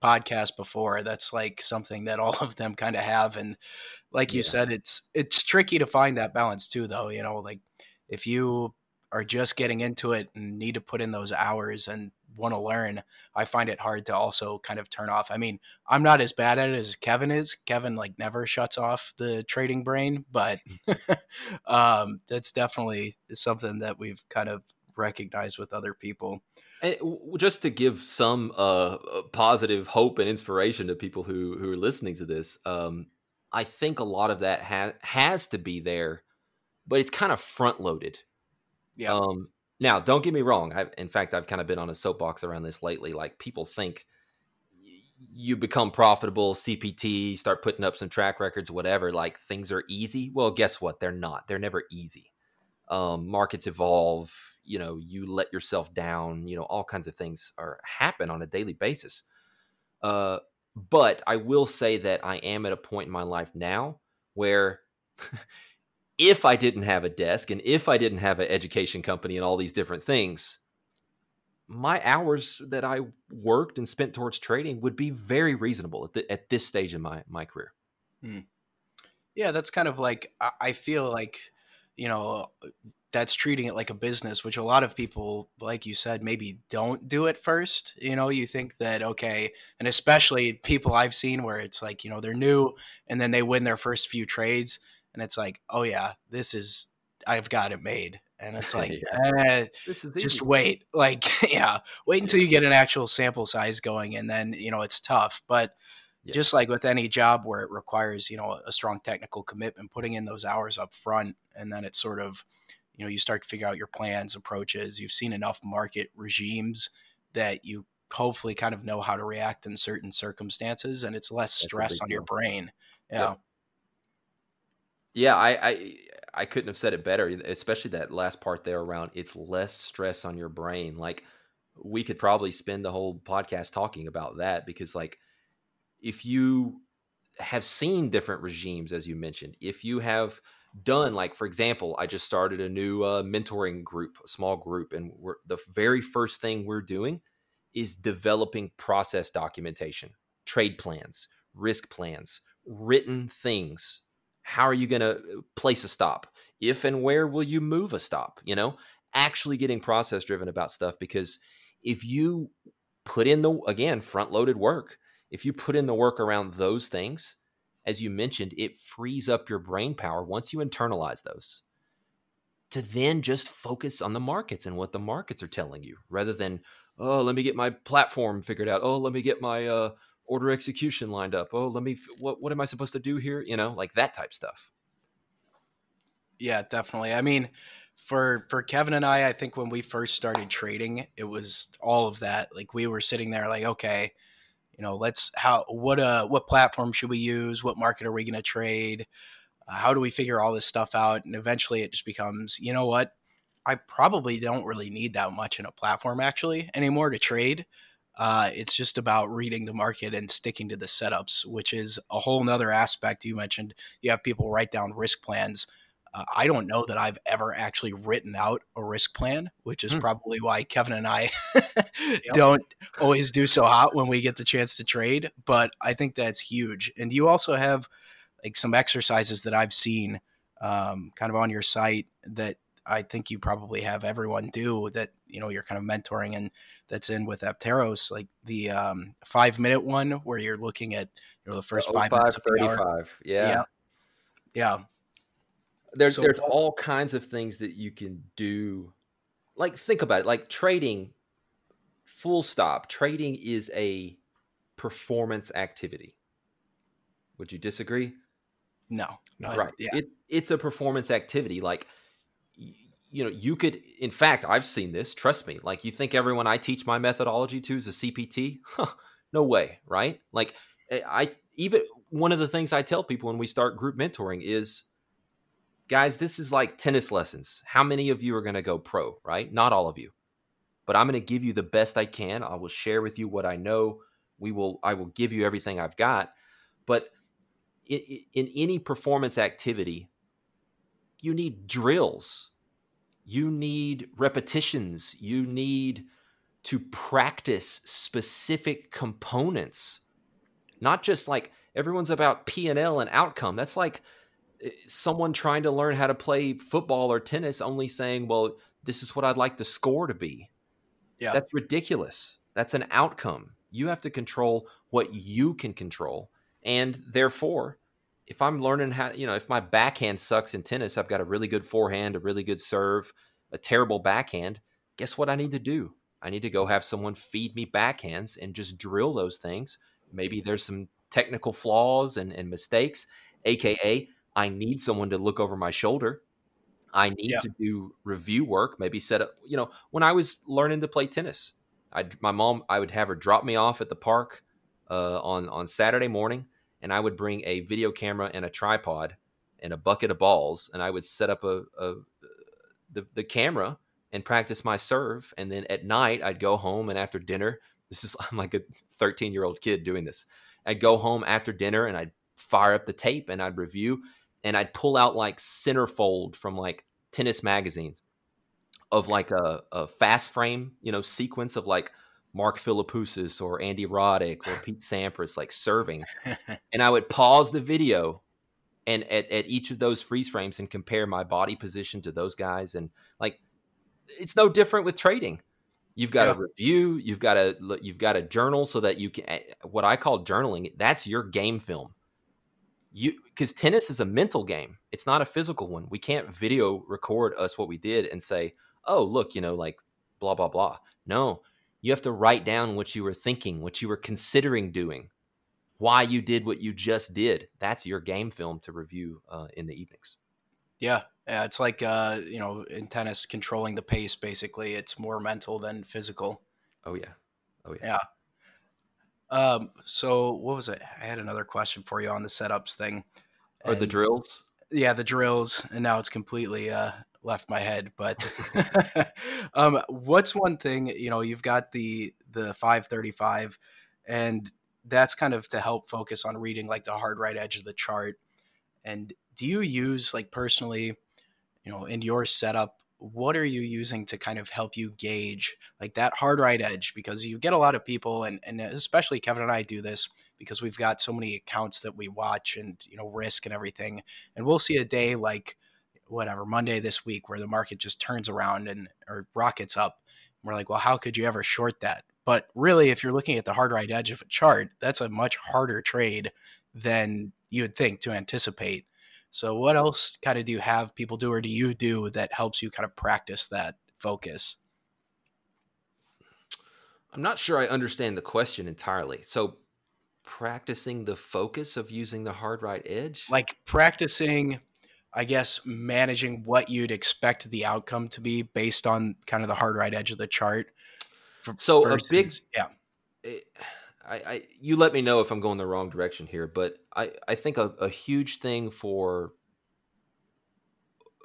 podcast before that's like something that all [laughs] of them kind of have and like you yeah. said it's it's tricky to find that balance too though you know like if you are just getting into it and need to put in those hours and want to learn, I find it hard to also kind of turn off. I mean, I'm not as bad at it as Kevin is. Kevin like never shuts off the trading brain, but [laughs] um, that's definitely something that we've kind of recognized with other people. And just to give some uh, uh, positive hope and inspiration to people who who are listening to this, um, I think a lot of that ha- has to be there, but it's kind of front loaded yeah. Um, now, don't get me wrong. I, in fact, I've kind of been on a soapbox around this lately. Like people think you become profitable, CPT, start putting up some track records, whatever. Like things are easy. Well, guess what? They're not. They're never easy. Um, markets evolve. You know, you let yourself down. You know, all kinds of things are happen on a daily basis. Uh, but I will say that I am at a point in my life now where [laughs] if I didn't have a desk and if I didn't have an education company and all these different things, my hours that I worked and spent towards trading would be very reasonable at, the, at this stage in my, my career. Hmm. Yeah, that's kind of like, I feel like, you know, that's treating it like a business, which a lot of people, like you said, maybe don't do it first. You know, you think that, okay, and especially people I've seen where it's like, you know, they're new and then they win their first few trades and it's like, oh yeah, this is I've got it made. And it's [laughs] like, yeah. eh, just wait. [laughs] Like, yeah, wait until you get an actual sample size going, and then you know it's tough. But yeah. just like with any job where it requires you know a strong technical commitment, putting in those hours up front, and then it's sort of you know you start to figure out your plans, approaches. You've seen enough market regimes that you hopefully kind of know how to react in certain circumstances, and it's less stress on deal. your brain. Yeah. Yep. Yeah, I, I I couldn't have said it better, especially that last part there around it's less stress on your brain. Like we could probably spend the whole podcast talking about that because like if you have seen different regimes as you mentioned, if you have done like for example, I just started a new uh, mentoring group, a small group and we're the very first thing we're doing is developing process documentation, trade plans, risk plans, written things how are you going to uh, place a stop? If and where will you move a stop? You know, actually getting process driven about stuff because if you put in the, again, front loaded work, if you put in the work around those things, as you mentioned, it frees up your brain power once you internalize those to then just focus on the markets and what the markets are telling you rather than, oh, let me get my platform figured out. Oh, let me get my, uh, order execution lined up. Oh, let me what what am I supposed to do here? You know, like that type stuff. Yeah, definitely. I mean, for for Kevin and I, I think when we first started trading, it was all of that. Like we were sitting there like, okay, you know, let's how what uh what platform should we use? What market are we going to trade? Uh, how do we figure all this stuff out? And eventually it just becomes, you know what? I probably don't really need that much in a platform actually anymore to trade. Uh, it's just about reading the market and sticking to the setups, which is a whole nother aspect. You mentioned you have people write down risk plans. Uh, I don't know that I've ever actually written out a risk plan, which is hmm. probably why Kevin and I [laughs] don't always do so hot when we get the chance to trade. But I think that's huge. And you also have like some exercises that I've seen um, kind of on your site that I think you probably have everyone do that, you know, you're kind of mentoring and that's in with Apteros, like the um, five minute one where you're looking at you know the first the five 05, minutes of 35. Yeah. yeah. Yeah. There's so, there's all kinds of things that you can do. Like think about it. Like trading, full stop. Trading is a performance activity. Would you disagree? No, no. Right. Yeah. It, it's a performance activity. Like you know, you could, in fact, I've seen this. Trust me. Like, you think everyone I teach my methodology to is a CPT? [laughs] Huh, no way, right? Like, eh, I even one of the things I tell people when we start group mentoring is, guys, this is like tennis lessons. How many of you are going to go pro, right? Not all of you, but I'm going to give you the best I can. I will share with you what I know. We will, I will give you everything I've got. But in, in any performance activity, you need drills you need repetitions. You need to practice specific components. Not just like everyone's about p&l and outcome. That's like eh, someone trying to learn how to play football or tennis only saying well this is what i'd like the score to be. Yeah. That's ridiculous. That's an outcome. You have to control what you can control. And therefore if I'm learning how, you know, if my backhand sucks in tennis, I've got a really good forehand, a really good serve, a terrible backhand. Guess what I need to do? I need to go have someone feed me backhands and just drill those things. Maybe there's some technical flaws and, and mistakes, aka I need someone to look over my shoulder. I need yeah. to do review work, maybe set up, you know, when I was learning to play tennis, I my mom I would have her drop me off at the park uh, on on Saturday morning and I would bring a video camera and a tripod and a bucket of balls, and I would set up a, a the, the camera and practice my serve. And then at night, I'd go home and after dinner, [laughs] this is I'm like a 13 year old kid doing this. I'd go home after dinner and I'd fire up the tape and I'd review and I'd pull out like centerfold from like tennis magazines of like a, a fast frame, you know, sequence of like Mark Philippoussis or Andy Roddick or Pete [laughs] Sampras like serving. [laughs] and I would pause the video and at, at each of those freeze frames and compare my body position to those guys. And like, it's no different with trading. You've got yeah. to review, you've got to, you've got to journal so that you can, eh, what I call journaling, that's your game film. You, because tennis is a mental game. It's not a physical one. We can't video record us what we did and say, oh, look, you know, like blah, blah, blah. No, you have to write down what you were thinking, what you were considering doing, why you did what you just did. That's your game film to review uh, in the evenings. Yeah, yeah, it's like uh, you know, in tennis, controlling the pace. Basically, it's more mental than physical. Oh yeah, oh yeah. Yeah. Um. So what was it? I had another question for you on the setups thing. Or the drills. Yeah, the drills, and now it's completely uh, left my head. But [laughs] [laughs] um, what's one thing you know? You've got the the five thirty five, and that's kind of to help focus on reading like the hard right edge of the chart. And do you use like personally, you know, in your setup? What are you using to kind of help you gauge like that hard right edge? Because you get a lot of people, and, and especially Kevin and I do this because we've got so many accounts that we watch and, you know, risk and everything. And we'll see a day like whatever Monday this week where the market just turns around and or rockets up. we're like, well, how could you ever short that? But really, if you're looking at the hard right edge of a chart, that's a much harder trade than you would think to anticipate. So, what else kind of do you have people do, or do you do that helps you kind of practice that focus? I'm not sure I understand the question entirely. So, practicing the focus of using the hard right edge? Like practicing I guess managing what you'd expect the outcome to be based on kind of the hard right edge of the chart. For, so a big yeah. Eh, I, I you let me know if I'm going the wrong direction here, but I I think a, a huge thing for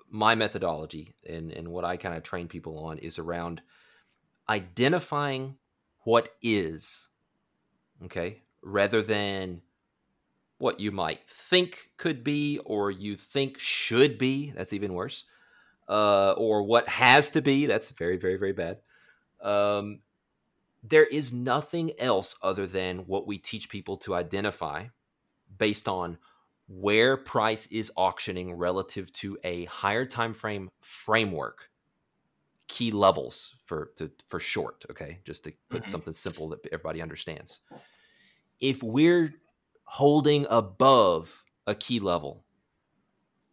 my methodology and and what I kind of train people on is around identifying what is okay rather than what you might think could be or you think should be. That's even worse. Uh, or what has to be. That's very, very, very bad. Um, there is nothing else other than what we teach people to identify based on where price is auctioning relative to a higher time frame framework key levels for to, for short okay just to put mm-hmm. something simple that everybody understands if we're holding above a key level,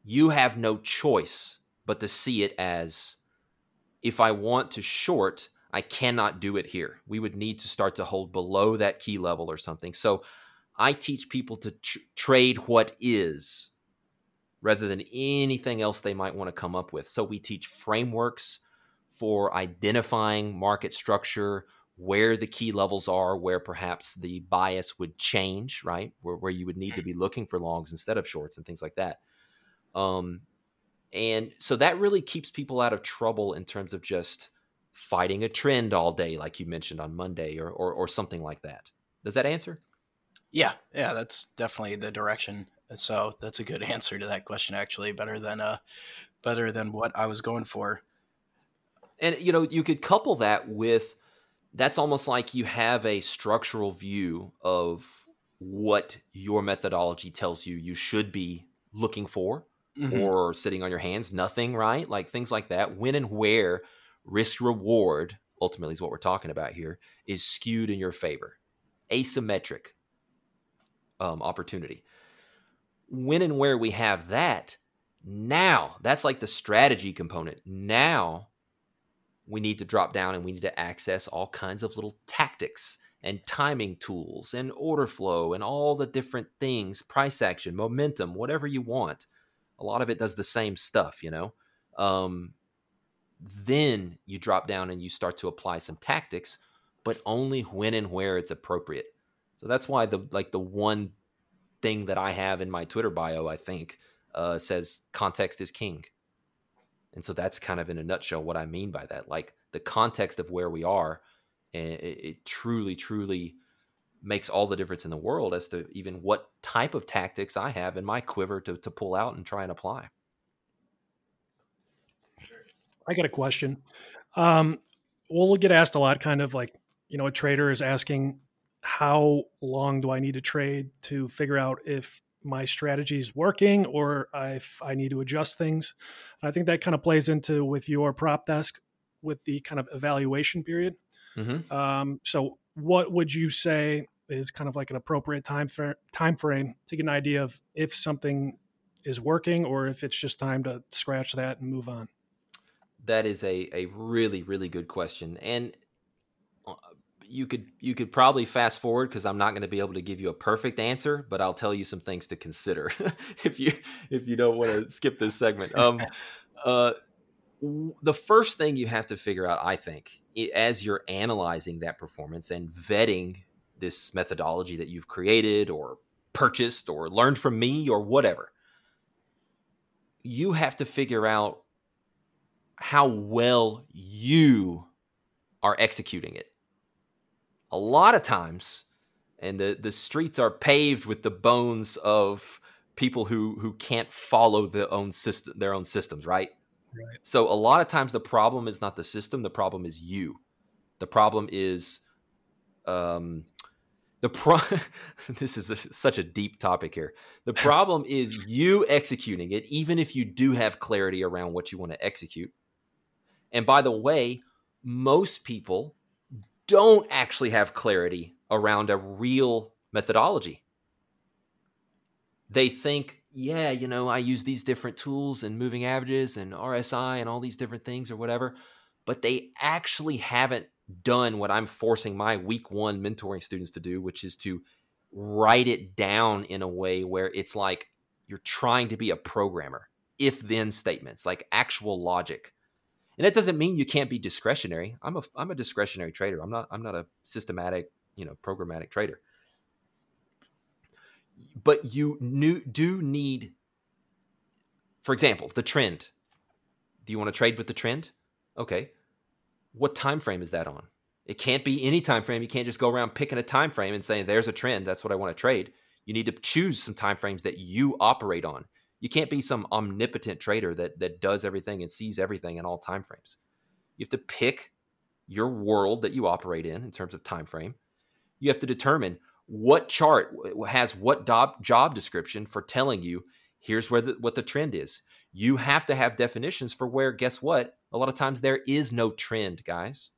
you have no choice but to see it as if I want to short, I cannot do it here. We would need to start to hold below that key level or something. So I teach people to tr- trade what is rather than anything else they might want to come up with. So we teach frameworks for identifying market structure, where the key levels are, where perhaps the bias would change, right? Where, where you would need to mm. be looking for longs instead of shorts and things like that. Um, and so that really keeps people out of trouble in terms of just fighting a trend all day, like you mentioned on Monday, or, or, or something like that. Does that answer? Yeah, yeah, that's definitely the direction. So that's a good [laughs] answer to that question. Actually, better than uh, better than what I was going for. And you know, you could couple that with that's almost like you have a structural view of what your methodology tells you you should be looking for mm-hmm. or sitting on your hands nothing right? Like things like that. When and where risk reward ultimately is what we're talking about here is skewed in your favor. Asymmetric um, opportunity. When and where we have that now that's like the strategy component. Now we need to drop down and we need to access all kinds of little tactics and timing tools and order flow and all the different things, price action, momentum, whatever you want. A lot of it does the same stuff, you know. Um, then you drop down and you start to apply some tactics, but only when and where it's appropriate. So that's why the like the one thing that I have in my Twitter bio, I think, uh, says context is king. And so that's kind of in a nutshell what I mean by that. Like the context of where we are, and it, it truly, truly makes all the difference in the world as to even what type of tactics I have in my quiver to, to pull out and try and apply. I got a question. Um, we'll get asked a lot, kind of like, you know, a trader is asking, how long do I need to trade to figure out if my strategy is working or if I need to adjust things. I think that kind of plays into with your prop desk with the kind of evaluation period. Mm-hmm. Um, so, what would you say is kind of like an appropriate time for, time frame to get an idea of if something is working or if it's just time to scratch that and move on? That is a, a really, really good question. And uh, you could you could probably fast forward because I'm not going to be able to give you a perfect answer, but I'll tell you some things to consider [laughs] if you if you don't want to skip this segment. Um, uh, the first thing you have to figure out, I think, as you're analyzing that performance and vetting this methodology that you've created or purchased or learned from me or whatever, you have to figure out how well you are executing it. A lot of times, and the, the streets are paved with the bones of people who who can't follow their own system their own systems, right? Right. So a lot of times the problem is not the system, the problem is you. The problem is um the pro [laughs] this is a, such a deep topic here. The [laughs] problem is you executing it even if you do have clarity around what you want to execute. And by the way, most people don't actually have clarity around a real methodology. They think yeah, you know, I use these different tools and moving averages and RSI and all these different things or whatever, but they actually haven't done what I'm forcing my week one mentoring students to do, which is to write it down in a way where it's like you're trying to be a programmer, if then statements, like actual logic. And that doesn't mean you can't be discretionary. I'm a I'm a discretionary trader. I'm not I'm not a systematic, you know, programmatic trader. But you do need for example the trend. Do you want to trade with the trend? Okay. What time frame is that on? It can't be any time frame. You can't just go around picking a time frame and saying there's a trend. That's what i want to trade. You need to choose some time frames that you operate on you can't be some omnipotent trader that that does everything and sees everything in all time frames. You have to pick your world that you operate in in terms of time frame. You have to determine what chart has what job, description for telling you here's where the, what the trend is. You have to have definitions for where guess what? A lot of times there is no trend guys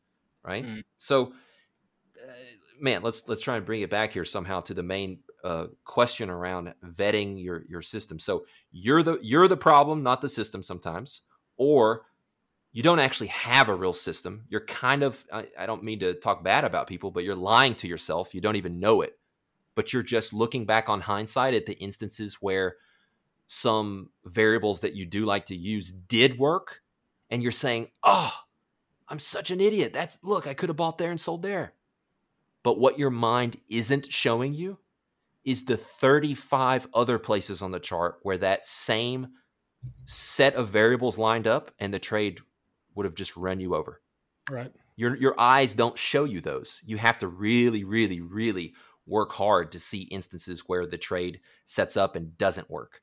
right? Mm. so uh, man let's let's try and bring it back here somehow to the main uh, question around vetting your your system. So you're the you're the problem not the system sometimes or you don't actually have a real system. You're kind of I, I don't mean to talk bad about people but you're lying to yourself. You don't even know it. But you're just looking back on hindsight at the instances where some variables that you do like to use did work and you're saying oh i'm such an idiot. That's look i could have bought there and sold there. But what your mind isn't showing you is the 35 other places on the chart where that same set of variables lined up and the trade would have just run you over right your your eyes don't show you those you have to really really really work hard to see instances where the trade sets up and doesn't work.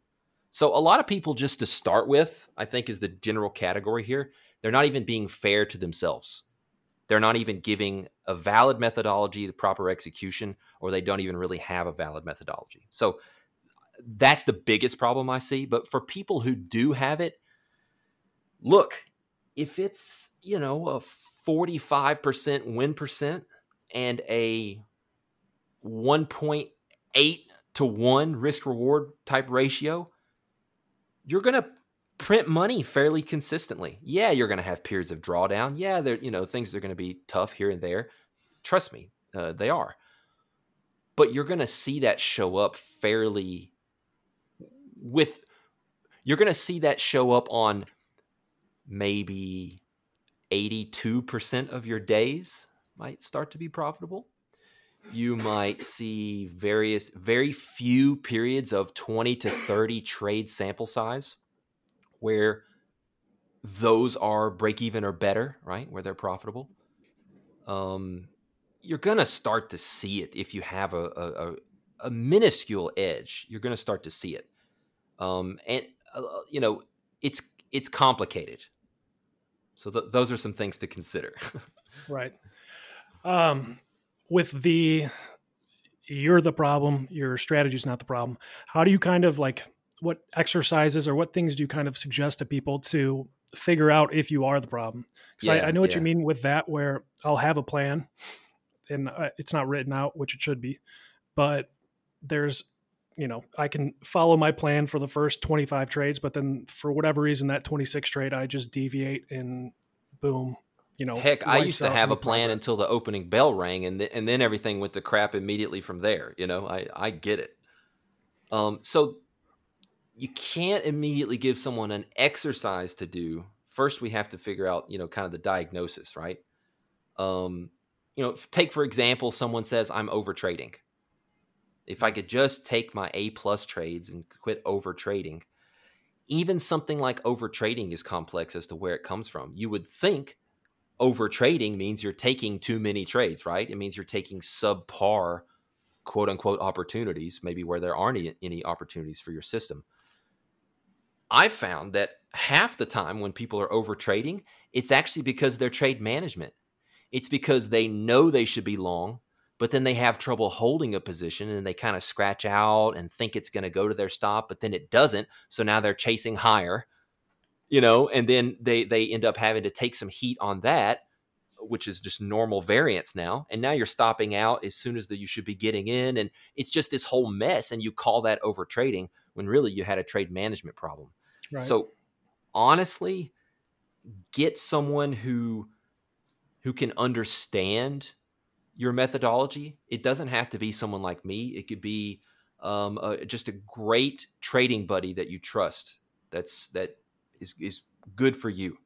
So a lot of people just to start with, I think is the general category here, they're not even being fair to themselves. They're not even giving a valid methodology the proper execution or they don't even really have a valid methodology. So that's the biggest problem I see, but for people who do have it, look, if it's, you know, a 45% win percent and a 1.8 to 1 risk reward type ratio, you're going to print money fairly consistently. Yeah, you're going to have periods of drawdown. Yeah, there you know things are going to be tough here and there. Trust me, uh, they are. But you're going to see that show up fairly with you're going to see that show up on maybe 82% of your days might start to be profitable you might see various very few periods of 20 to 30 trade sample size where those are break even or better right where they're profitable um, you're going to start to see it if you have a, a, a minuscule edge. You're going to start to see it. Um, and uh, you know it's it's complicated. So th- those are some things to consider. [laughs] Right. Um, with the you're the problem, your strategy is not the problem. How do you kind of like what exercises or what things do you kind of suggest to people to figure out if you are the problem? Because yeah, I, I, know what yeah. you mean with that, where I'll have a plan and it's not written out, which it should be, but there's you know, I can follow my plan for the first 25 trades, but then for whatever reason, that 26 trade, I just deviate and boom, you know. Heck, I used to have a plan until the opening bell rang, and th- and then everything went to crap immediately from there. You know, I I get it. Um, so you can't immediately give someone an exercise to do. First, we have to figure out, you know, kind of the diagnosis, right? Um, you know, take for example, someone says I'm over trading. If I could just take my A plus trades and quit over trading, even something like over trading is complex as to where it comes from. You would think over trading means you're taking too many trades, right? It means you're taking subpar quote unquote opportunities, maybe where there aren't any opportunities for your system. I found that half the time when people are over trading, it's actually because their trade management. It's because they know they should be long, but then they have trouble holding a position and they kind of scratch out and think it's going to go to their stop, but then it doesn't. So now they're chasing higher, you know, and then they they end up having to take some heat on that, which is just normal variance now. And now you're stopping out as soon as the, you should be getting in, and it's just this whole mess. And you call that over trading when really you had a trade management problem. Right. So honestly, get someone who who can understand your methodology. It doesn't have to be someone like me. It could be um, just a great trading buddy that you trust. That's that is is good for you,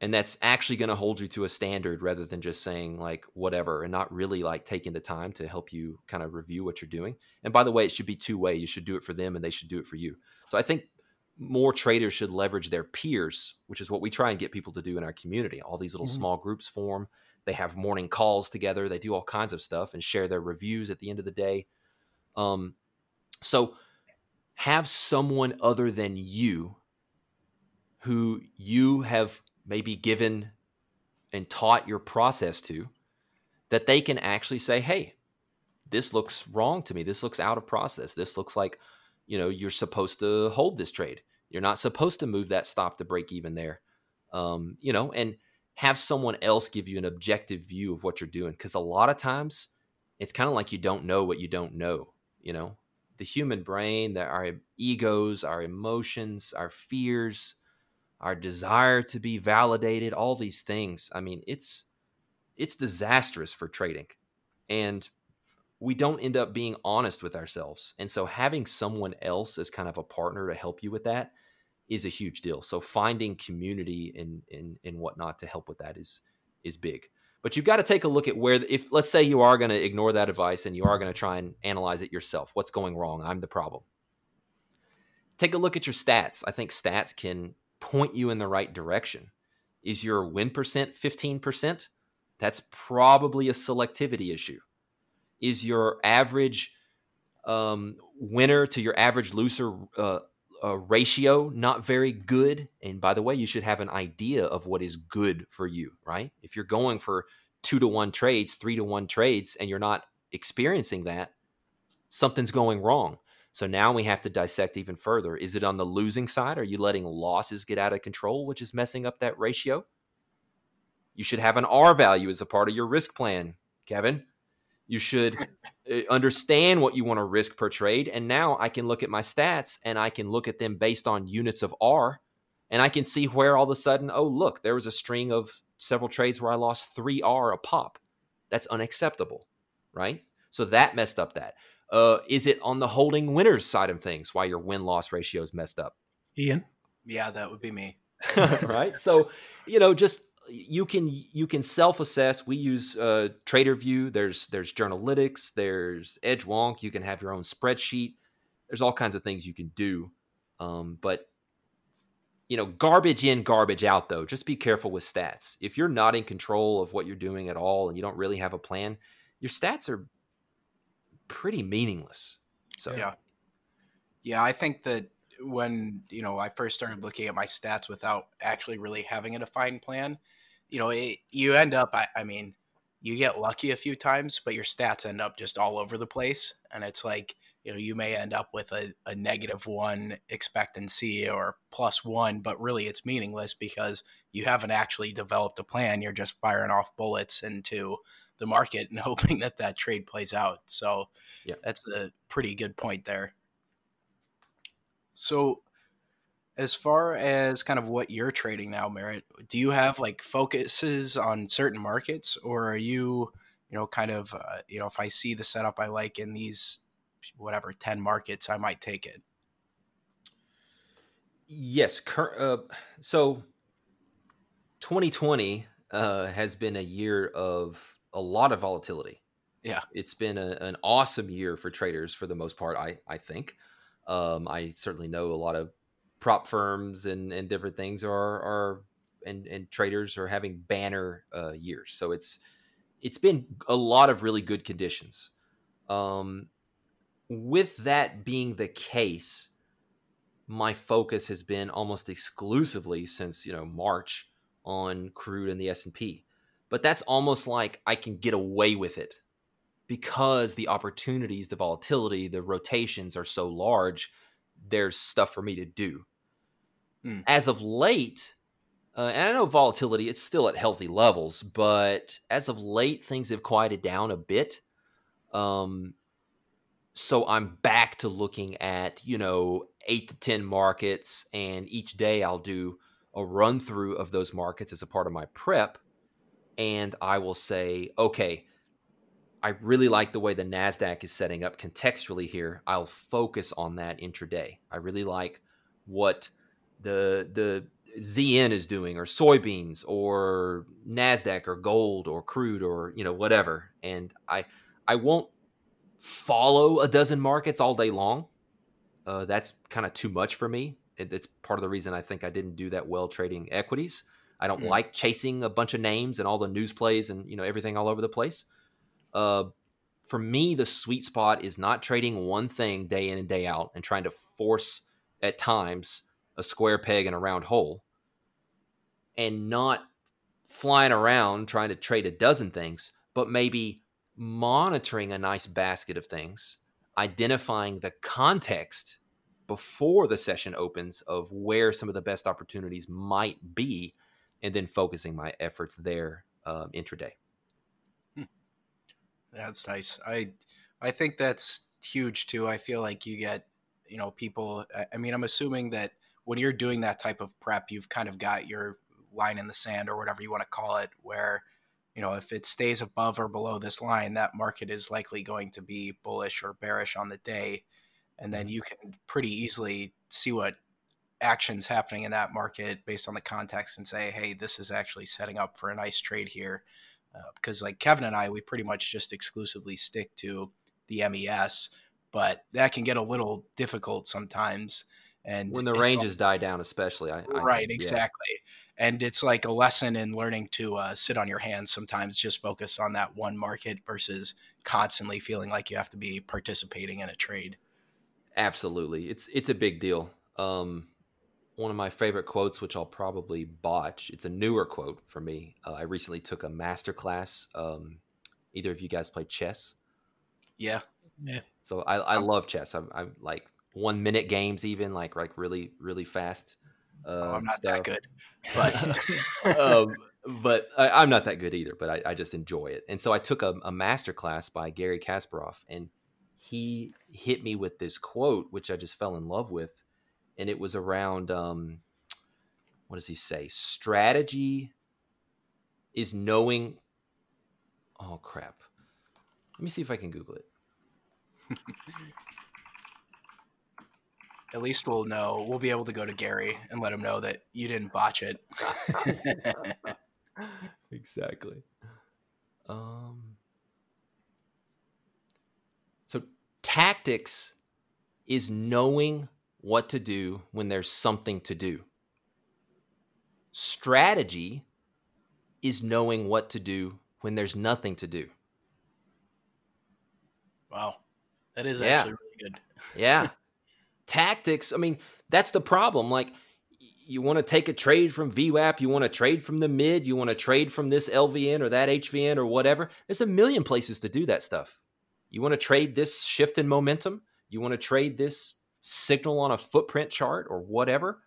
and that's actually going to hold you to a standard rather than just saying like whatever and not really like taking the time to help you kind of review what you're doing. And by the way, it should be two way. You should do it for them, and they should do it for you. So I think more traders should leverage their peers, which is what we try and get people to do in our community. All these little mm-hmm. small groups form they have morning calls together. They do all kinds of stuff and share their reviews at the end of the day. Um, so have someone other than you who you have maybe given and taught your process to that they can actually say, hey, this looks wrong to me. This looks out of process. This looks like, you know, you're supposed to hold this trade. You're not supposed to move that stop to break even there. Um, you know, and have someone else give you an objective view of what you're doing because a lot of times it's kind of like you don't know what you don't know you know the human brain that our egos our emotions our fears our desire to be validated all these things i mean it's it's disastrous for trading and we don't end up being honest with ourselves and so having someone else as kind of a partner to help you with that is a huge deal. So finding community and and and whatnot to help with that is is big. But you've got to take a look at where if let's say you are going to ignore that advice and you are going to try and analyze it yourself. What's going wrong? I'm the problem. Take a look at your stats. I think stats can point you in the right direction. Is your win percent 15%? That's probably a selectivity issue. Is your average um, winner to your average loser uh, uh, ratio not very good. And by the way, you should have an idea of what is good for you, right? If you're going for two to one trades, three to one trades, and you're not experiencing that, something's going wrong. So now we have to dissect even further. Is it on the losing side? Are you letting losses get out of control, which is messing up that ratio? You should have an R value as a part of your risk plan, Kevin. You should uh, [laughs] understand what you want to risk per trade. And now I can look at my stats and I can look at them based on units of R. And I can see where all of a sudden, oh, look, there was a string of several trades where I lost 3R a pop. That's unacceptable, right? So that messed up that. Uh, is it on the holding winners side of things why your win loss ratio is messed up? Ian? Yeah, that would be me. [laughs] right? So, you know, just you can you can self assess. We use uh, Tradervue. There's there's Journalytix. There's EdgeWonk. You can have your own spreadsheet. There's all kinds of things you can do. Um, but you know, garbage in, garbage out. Though, just be careful with stats. If you're not in control of what you're doing at all, and you don't really have a plan, your stats are pretty meaningless. So yeah, yeah. I think that when you know I first started looking at my stats without actually really having a defined plan, you know, it, you end up. I, I mean, you get lucky a few times, but your stats end up just all over the place, and it's like you know you may end up with a, a negative one expectancy or plus one but really it's meaningless because you haven't actually developed a plan you're just firing off bullets into the market and [laughs] hoping that that trade plays out so yeah. that's a pretty good point there so as far as kind of what you're trading now, Merritt, do you have like focuses on certain markets, or are you, you know, kind of, uh, you know, if I see the setup I like in these, whatever, 10 markets, I might take it? Yes. Cur- uh, so 2020 uh, has been a year of a lot of volatility. Yeah. It's been a, an awesome year for traders for the most part, I, I think. Um, I certainly know a lot of prop firms and, and different things are are and, and traders are having banner uh, years. So it's it's been a lot of really good conditions. Um, with that being the case, my focus has been almost exclusively since you know March on crude and the S and P. But that's almost like I can get away with it because the opportunities, the volatility, the rotations are so large. There's stuff for me to do. Mm. As of late, uh, and I know volatility, it's still at healthy levels, but as of late, things have quieted down a bit. Um, so I'm back to looking at, you know, eight to 10 markets, and each day I'll do a run through of those markets as a part of my prep. And I will say, okay, I really like the way the NASDAQ is setting up contextually here. I'll focus on that intraday. I really like what the the ZN is doing, or soybeans, or Nasdaq, or gold, or crude, or you know whatever. And I I won't follow a dozen markets all day long. Uh, that's kind of too much for me. It, it's part of the reason I think I didn't do that well trading equities. I don't mm. like chasing a bunch of names and all the news plays and you know everything all over the place. Uh, for me, the sweet spot is not trading one thing day in and day out and trying to force at times a square peg in a round hole and not flying around trying to trade a dozen things, but maybe monitoring a nice basket of things, identifying the context before the session opens of where some of the best opportunities might be, and then focusing my efforts there um, intraday. That's nice. I I think that's huge too. I feel like you get you know people. I mean, I'm assuming that when you're doing that type of prep, you've kind of got your line in the sand or whatever you want to call it, where you know if it stays above or below this line, that market is likely going to be bullish or bearish on the day, and then mm-hmm. you can pretty easily see what actions happening in that market based on the context and say, hey, this is actually setting up for a nice trade here. Uh, because like Kevin and I, we pretty much just exclusively stick to the MES, but that can get a little difficult sometimes and when the ranges all, die down especially I, I right exactly yeah. and it's like a lesson in learning to uh, sit on your hands sometimes just focus on that one market versus constantly feeling like you have to be participating in a trade absolutely it's it's a big deal um, one of my favorite quotes which i'll probably botch it's a newer quote for me uh, i recently took a master class um, either of you guys play chess yeah yeah so i, I love chess I'm, I'm like one minute games, even like like really really fast. Uh, oh, I'm um, not stuff. that good, but [laughs] um, but I, am not that good either. But I, I, just enjoy it, and so I took a, a master class by Garry Kasparov, and he hit me with this quote, which I just fell in love with, and it was around um, what does he say? Strategy is knowing. Oh crap! Let me see if I can Google it. at least we'll know. We'll be able to go to Garry and let him know that you didn't botch it. [laughs] exactly. Um, so tactics is knowing what to do when there's something to do. Strategy is knowing what to do when there's nothing to do. Wow. That is yeah. actually really good. [laughs] yeah tactics. I mean, that's the problem. Like, you want to take a trade from VWAP, you want to trade from the mid, you want to trade from this LVN or that HVN or whatever. There's a million places to do that stuff. You want to trade this shift in momentum, you want to trade this signal on a footprint chart or whatever.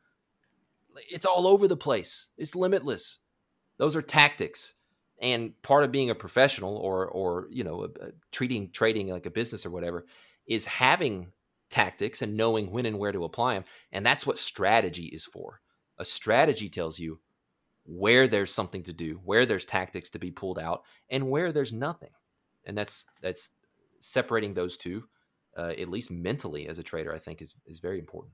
It's all over the place. It's limitless. Those are tactics. And part of being a professional or or you know, treating trading like a business or whatever is having tactics and knowing when and where to apply them. And that's what strategy is for. A strategy tells you where there's something to do, where there's tactics to be pulled out, and where there's nothing. And that's that's separating those two, uh, at least mentally as a trader, I think is is very important.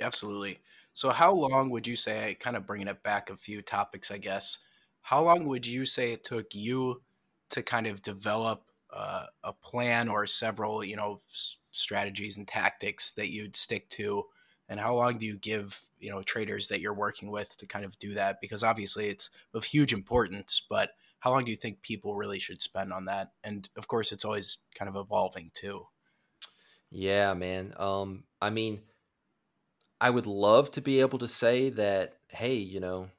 Absolutely. So, how long would you say, kind of bringing it back a few topics, I guess, how long would you say it took you to kind of develop uh, a plan or several, you know, s- strategies and tactics that you'd stick to? And how long do you give, you know, traders that you're working with to kind of do that? Because obviously it's of huge importance, but how long do you think people really should spend on that? And of course, it's always kind of evolving too. Yeah, man. Um, I mean, I would love to be able to say that, hey, you know,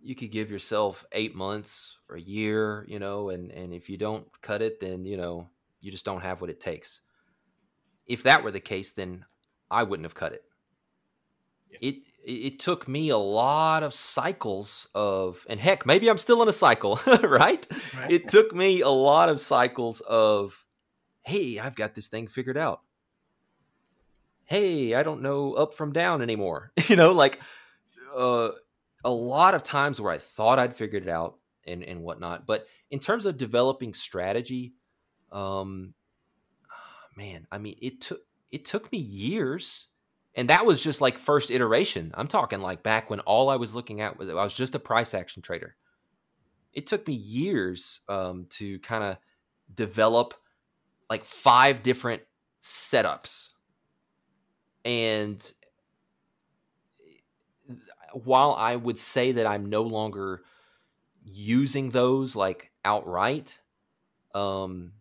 you could give yourself eight months or a year, you know, and and if you don't cut it, then you know you just don't have what it takes. If that were the case, then I wouldn't have cut it. It it took me a lot of cycles of, and heck, maybe I'm still in a cycle, [laughs] right? right? It took me a lot of cycles of, hey, I've got this thing figured out. Hey, I don't know up from down anymore. [laughs] you know, like uh, a lot of times where I thought I'd figured it out and and whatnot. But in terms of developing strategy, um, man, I mean, it took it took me years, and that was just like first iteration. I'm talking like back when all I was looking at was I was just a price action trader. It took me years um, to kind of develop like five different setups and while I would say that I'm no longer using those like outright, um,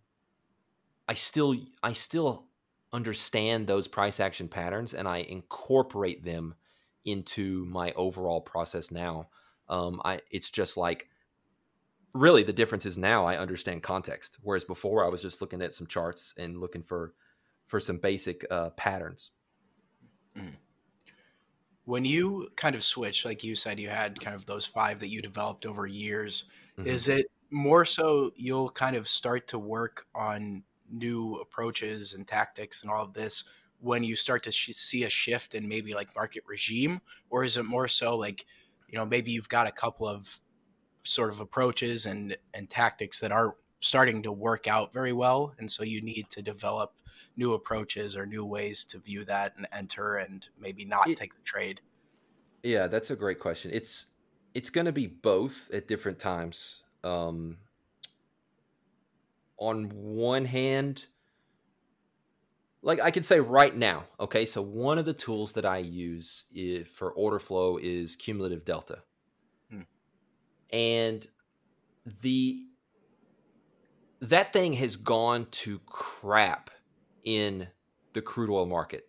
I still I still understand those price action patterns and I incorporate them into my overall process now. Um, I it's just like really the difference is now I understand context, whereas before I was just looking at some charts and looking for for some basic uh, patterns. Mm when you kind of switch, like you said, you had kind of those five that you developed over years. Mm-hmm. Is it more so you'll kind of start to work on new approaches and tactics and all of this when you start to sh- see a shift in maybe like market regime, or is it more so like you know maybe you've got a couple of sort of approaches and and tactics that are starting to work out very well, and so you need to develop new approaches or new ways to view that and enter and maybe not it, take the trade? Yeah, that's a great question. It's it's going to be both at different times. Um, on one hand, like I can say right now, okay, so one of the tools that I use for order flow is cumulative delta. Hmm. And the that thing has gone to crap in the crude oil market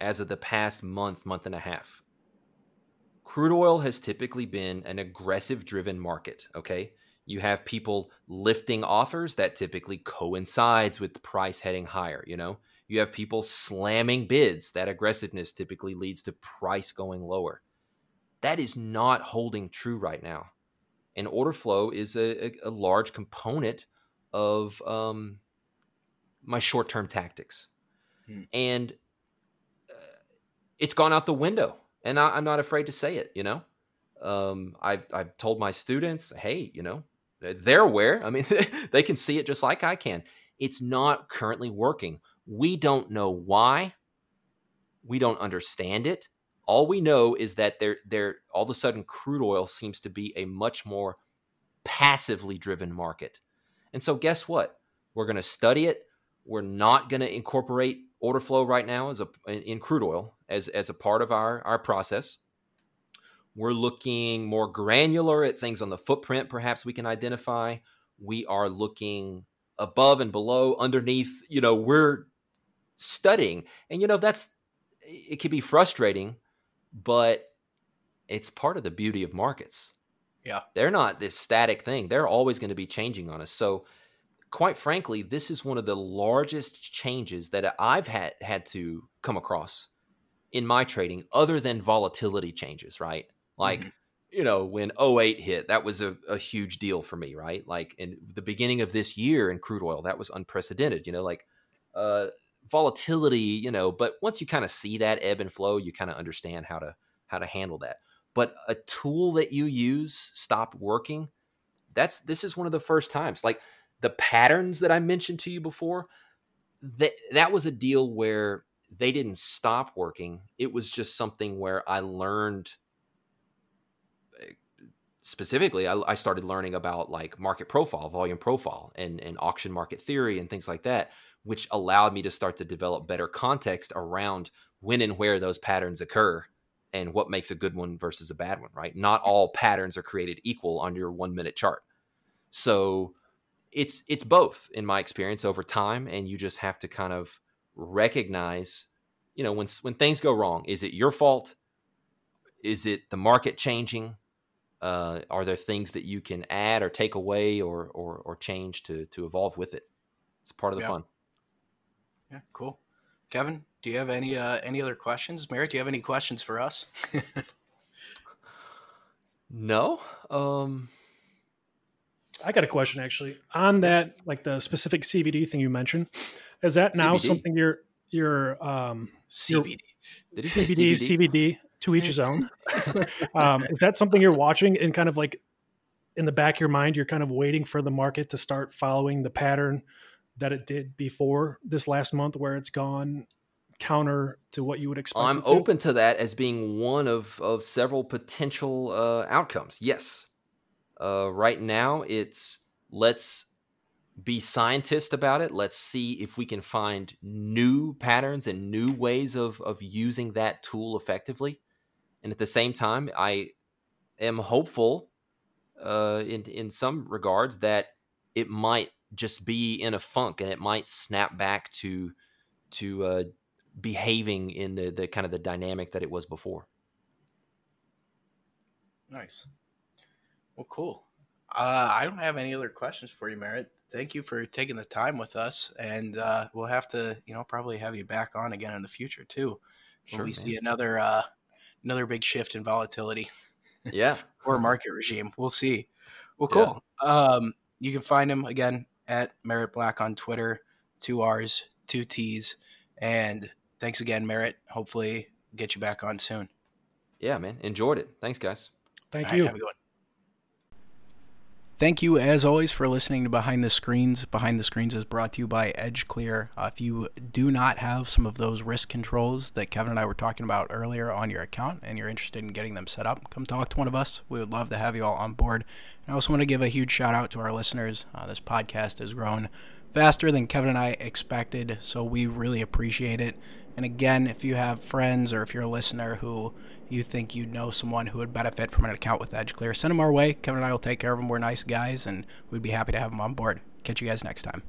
as of the past month, month and a half. Crude oil has typically been an aggressive driven market, okay? You have people lifting offers that typically coincides with the price heading higher, you know? You have people slamming bids. That aggressiveness typically leads to price going lower. That is not holding true right now. And order flow is a, a, a large component of um, my short term tactics. Hmm. And uh, it's gone out the window. And I, am not afraid to say it, you know? Um, I've, I've told my students, hey, you know, they're aware. I mean, [laughs] they can see it just like I can. It's not currently working. We don't know why. We don't understand it. All we know is that there, there, all of a sudden, crude oil seems to be a much more passively driven market. And so, guess what? We're going to study it. We're not going to incorporate order flow right now as a in crude oil as as a part of our our process. We're looking more granular at things on the footprint. Perhaps we can identify. We are looking above and below, underneath. You know, we're studying, and you know that's it can be frustrating, but it's part of the beauty of markets. Yeah, they're not this static thing. They're always going to be changing on us. So quite frankly, this is one of the largest changes that I've had had to come across in my trading, other than volatility changes, right? Like, mm-hmm. you know, when 08 hit, that was a, a huge deal for me, right? Like in the beginning of this year in crude oil, that was unprecedented. You know, like uh, volatility, you know, but once you kind of see that ebb and flow, you kind of understand how to how to handle that. But a tool that you use stopped working. That's this is one of the first times. Like the patterns that I mentioned to you before, that that was a deal where they didn't stop working. It was just something where I learned specifically I, I, started learning about like market profile volume profile and, and auction market theory and things like that which allowed me to start to develop better context around when and where those patterns occur and what makes a good one versus a bad one, right? Not all patterns are created equal on your 1 minute chart. So it's it's both in my experience over time and you just have to kind of recognize you know when when things go wrong is it your fault is it the market changing uh, are there things that you can add or take away or or, or change to to evolve with it it's part of the yeah. fun yeah, cool. Kevin, do you have any uh, any other questions? Merritt, do you have any questions for us? [laughs] no. Um I got a question actually on that, like the specific CBD thing you mentioned. Is that now CBD. something you're you're um CBD? Did CBD, CBD, CBD to each his own. [laughs] um, is that something you're watching and kind of like in the back of your mind, you're kind of waiting for the market to start following the pattern that it did before this last month, where it's gone counter to what you would expect. I'm open to that as being one of of several potential uh, outcomes. Yes, uh, right now it's let's be scientists about it. Let's see if we can find new patterns and new ways of of using that tool effectively. And at the same time, I am hopeful uh, in in some regards that it might just be in a funk and it might snap back to to uh, behaving in the the kind of the dynamic that it was before. Nice. Well, cool. Uh, I don't have any other questions for you, Merritt. Thank you for taking the time with us, and uh, we'll have to, you know, probably have you back on again in the future too. Sure, when we man. see another uh, another big shift in volatility. Yeah, [laughs] or market regime. We'll see. Well, cool. Yeah. Um, you can find him again at Merritt Black on Twitter. Two R's, two T's. And thanks again, Merritt. Hopefully get you back on soon. Yeah, man. Enjoyed it. Thanks, guys. Thank All you. Right, Thank you, as always, for listening to Behind the Screens. Behind the Screens is brought to you by EdgeClear. Uh, if you do not have some of those risk controls that Kevin and I were talking about earlier on your account and you're interested in getting them set up, come talk to one of us. We would love to have you all on board. And I also want to give a huge shout out to our listeners. Uh, this podcast has grown faster than Kevin and I expected, so we really appreciate it. And again, if you have friends or if you're a listener who you think you know someone who would benefit from an account with EdgeClear, send them our way. Kevin and I will take care of them. We're nice guys, and we'd be happy to have them on board. Catch you guys next time.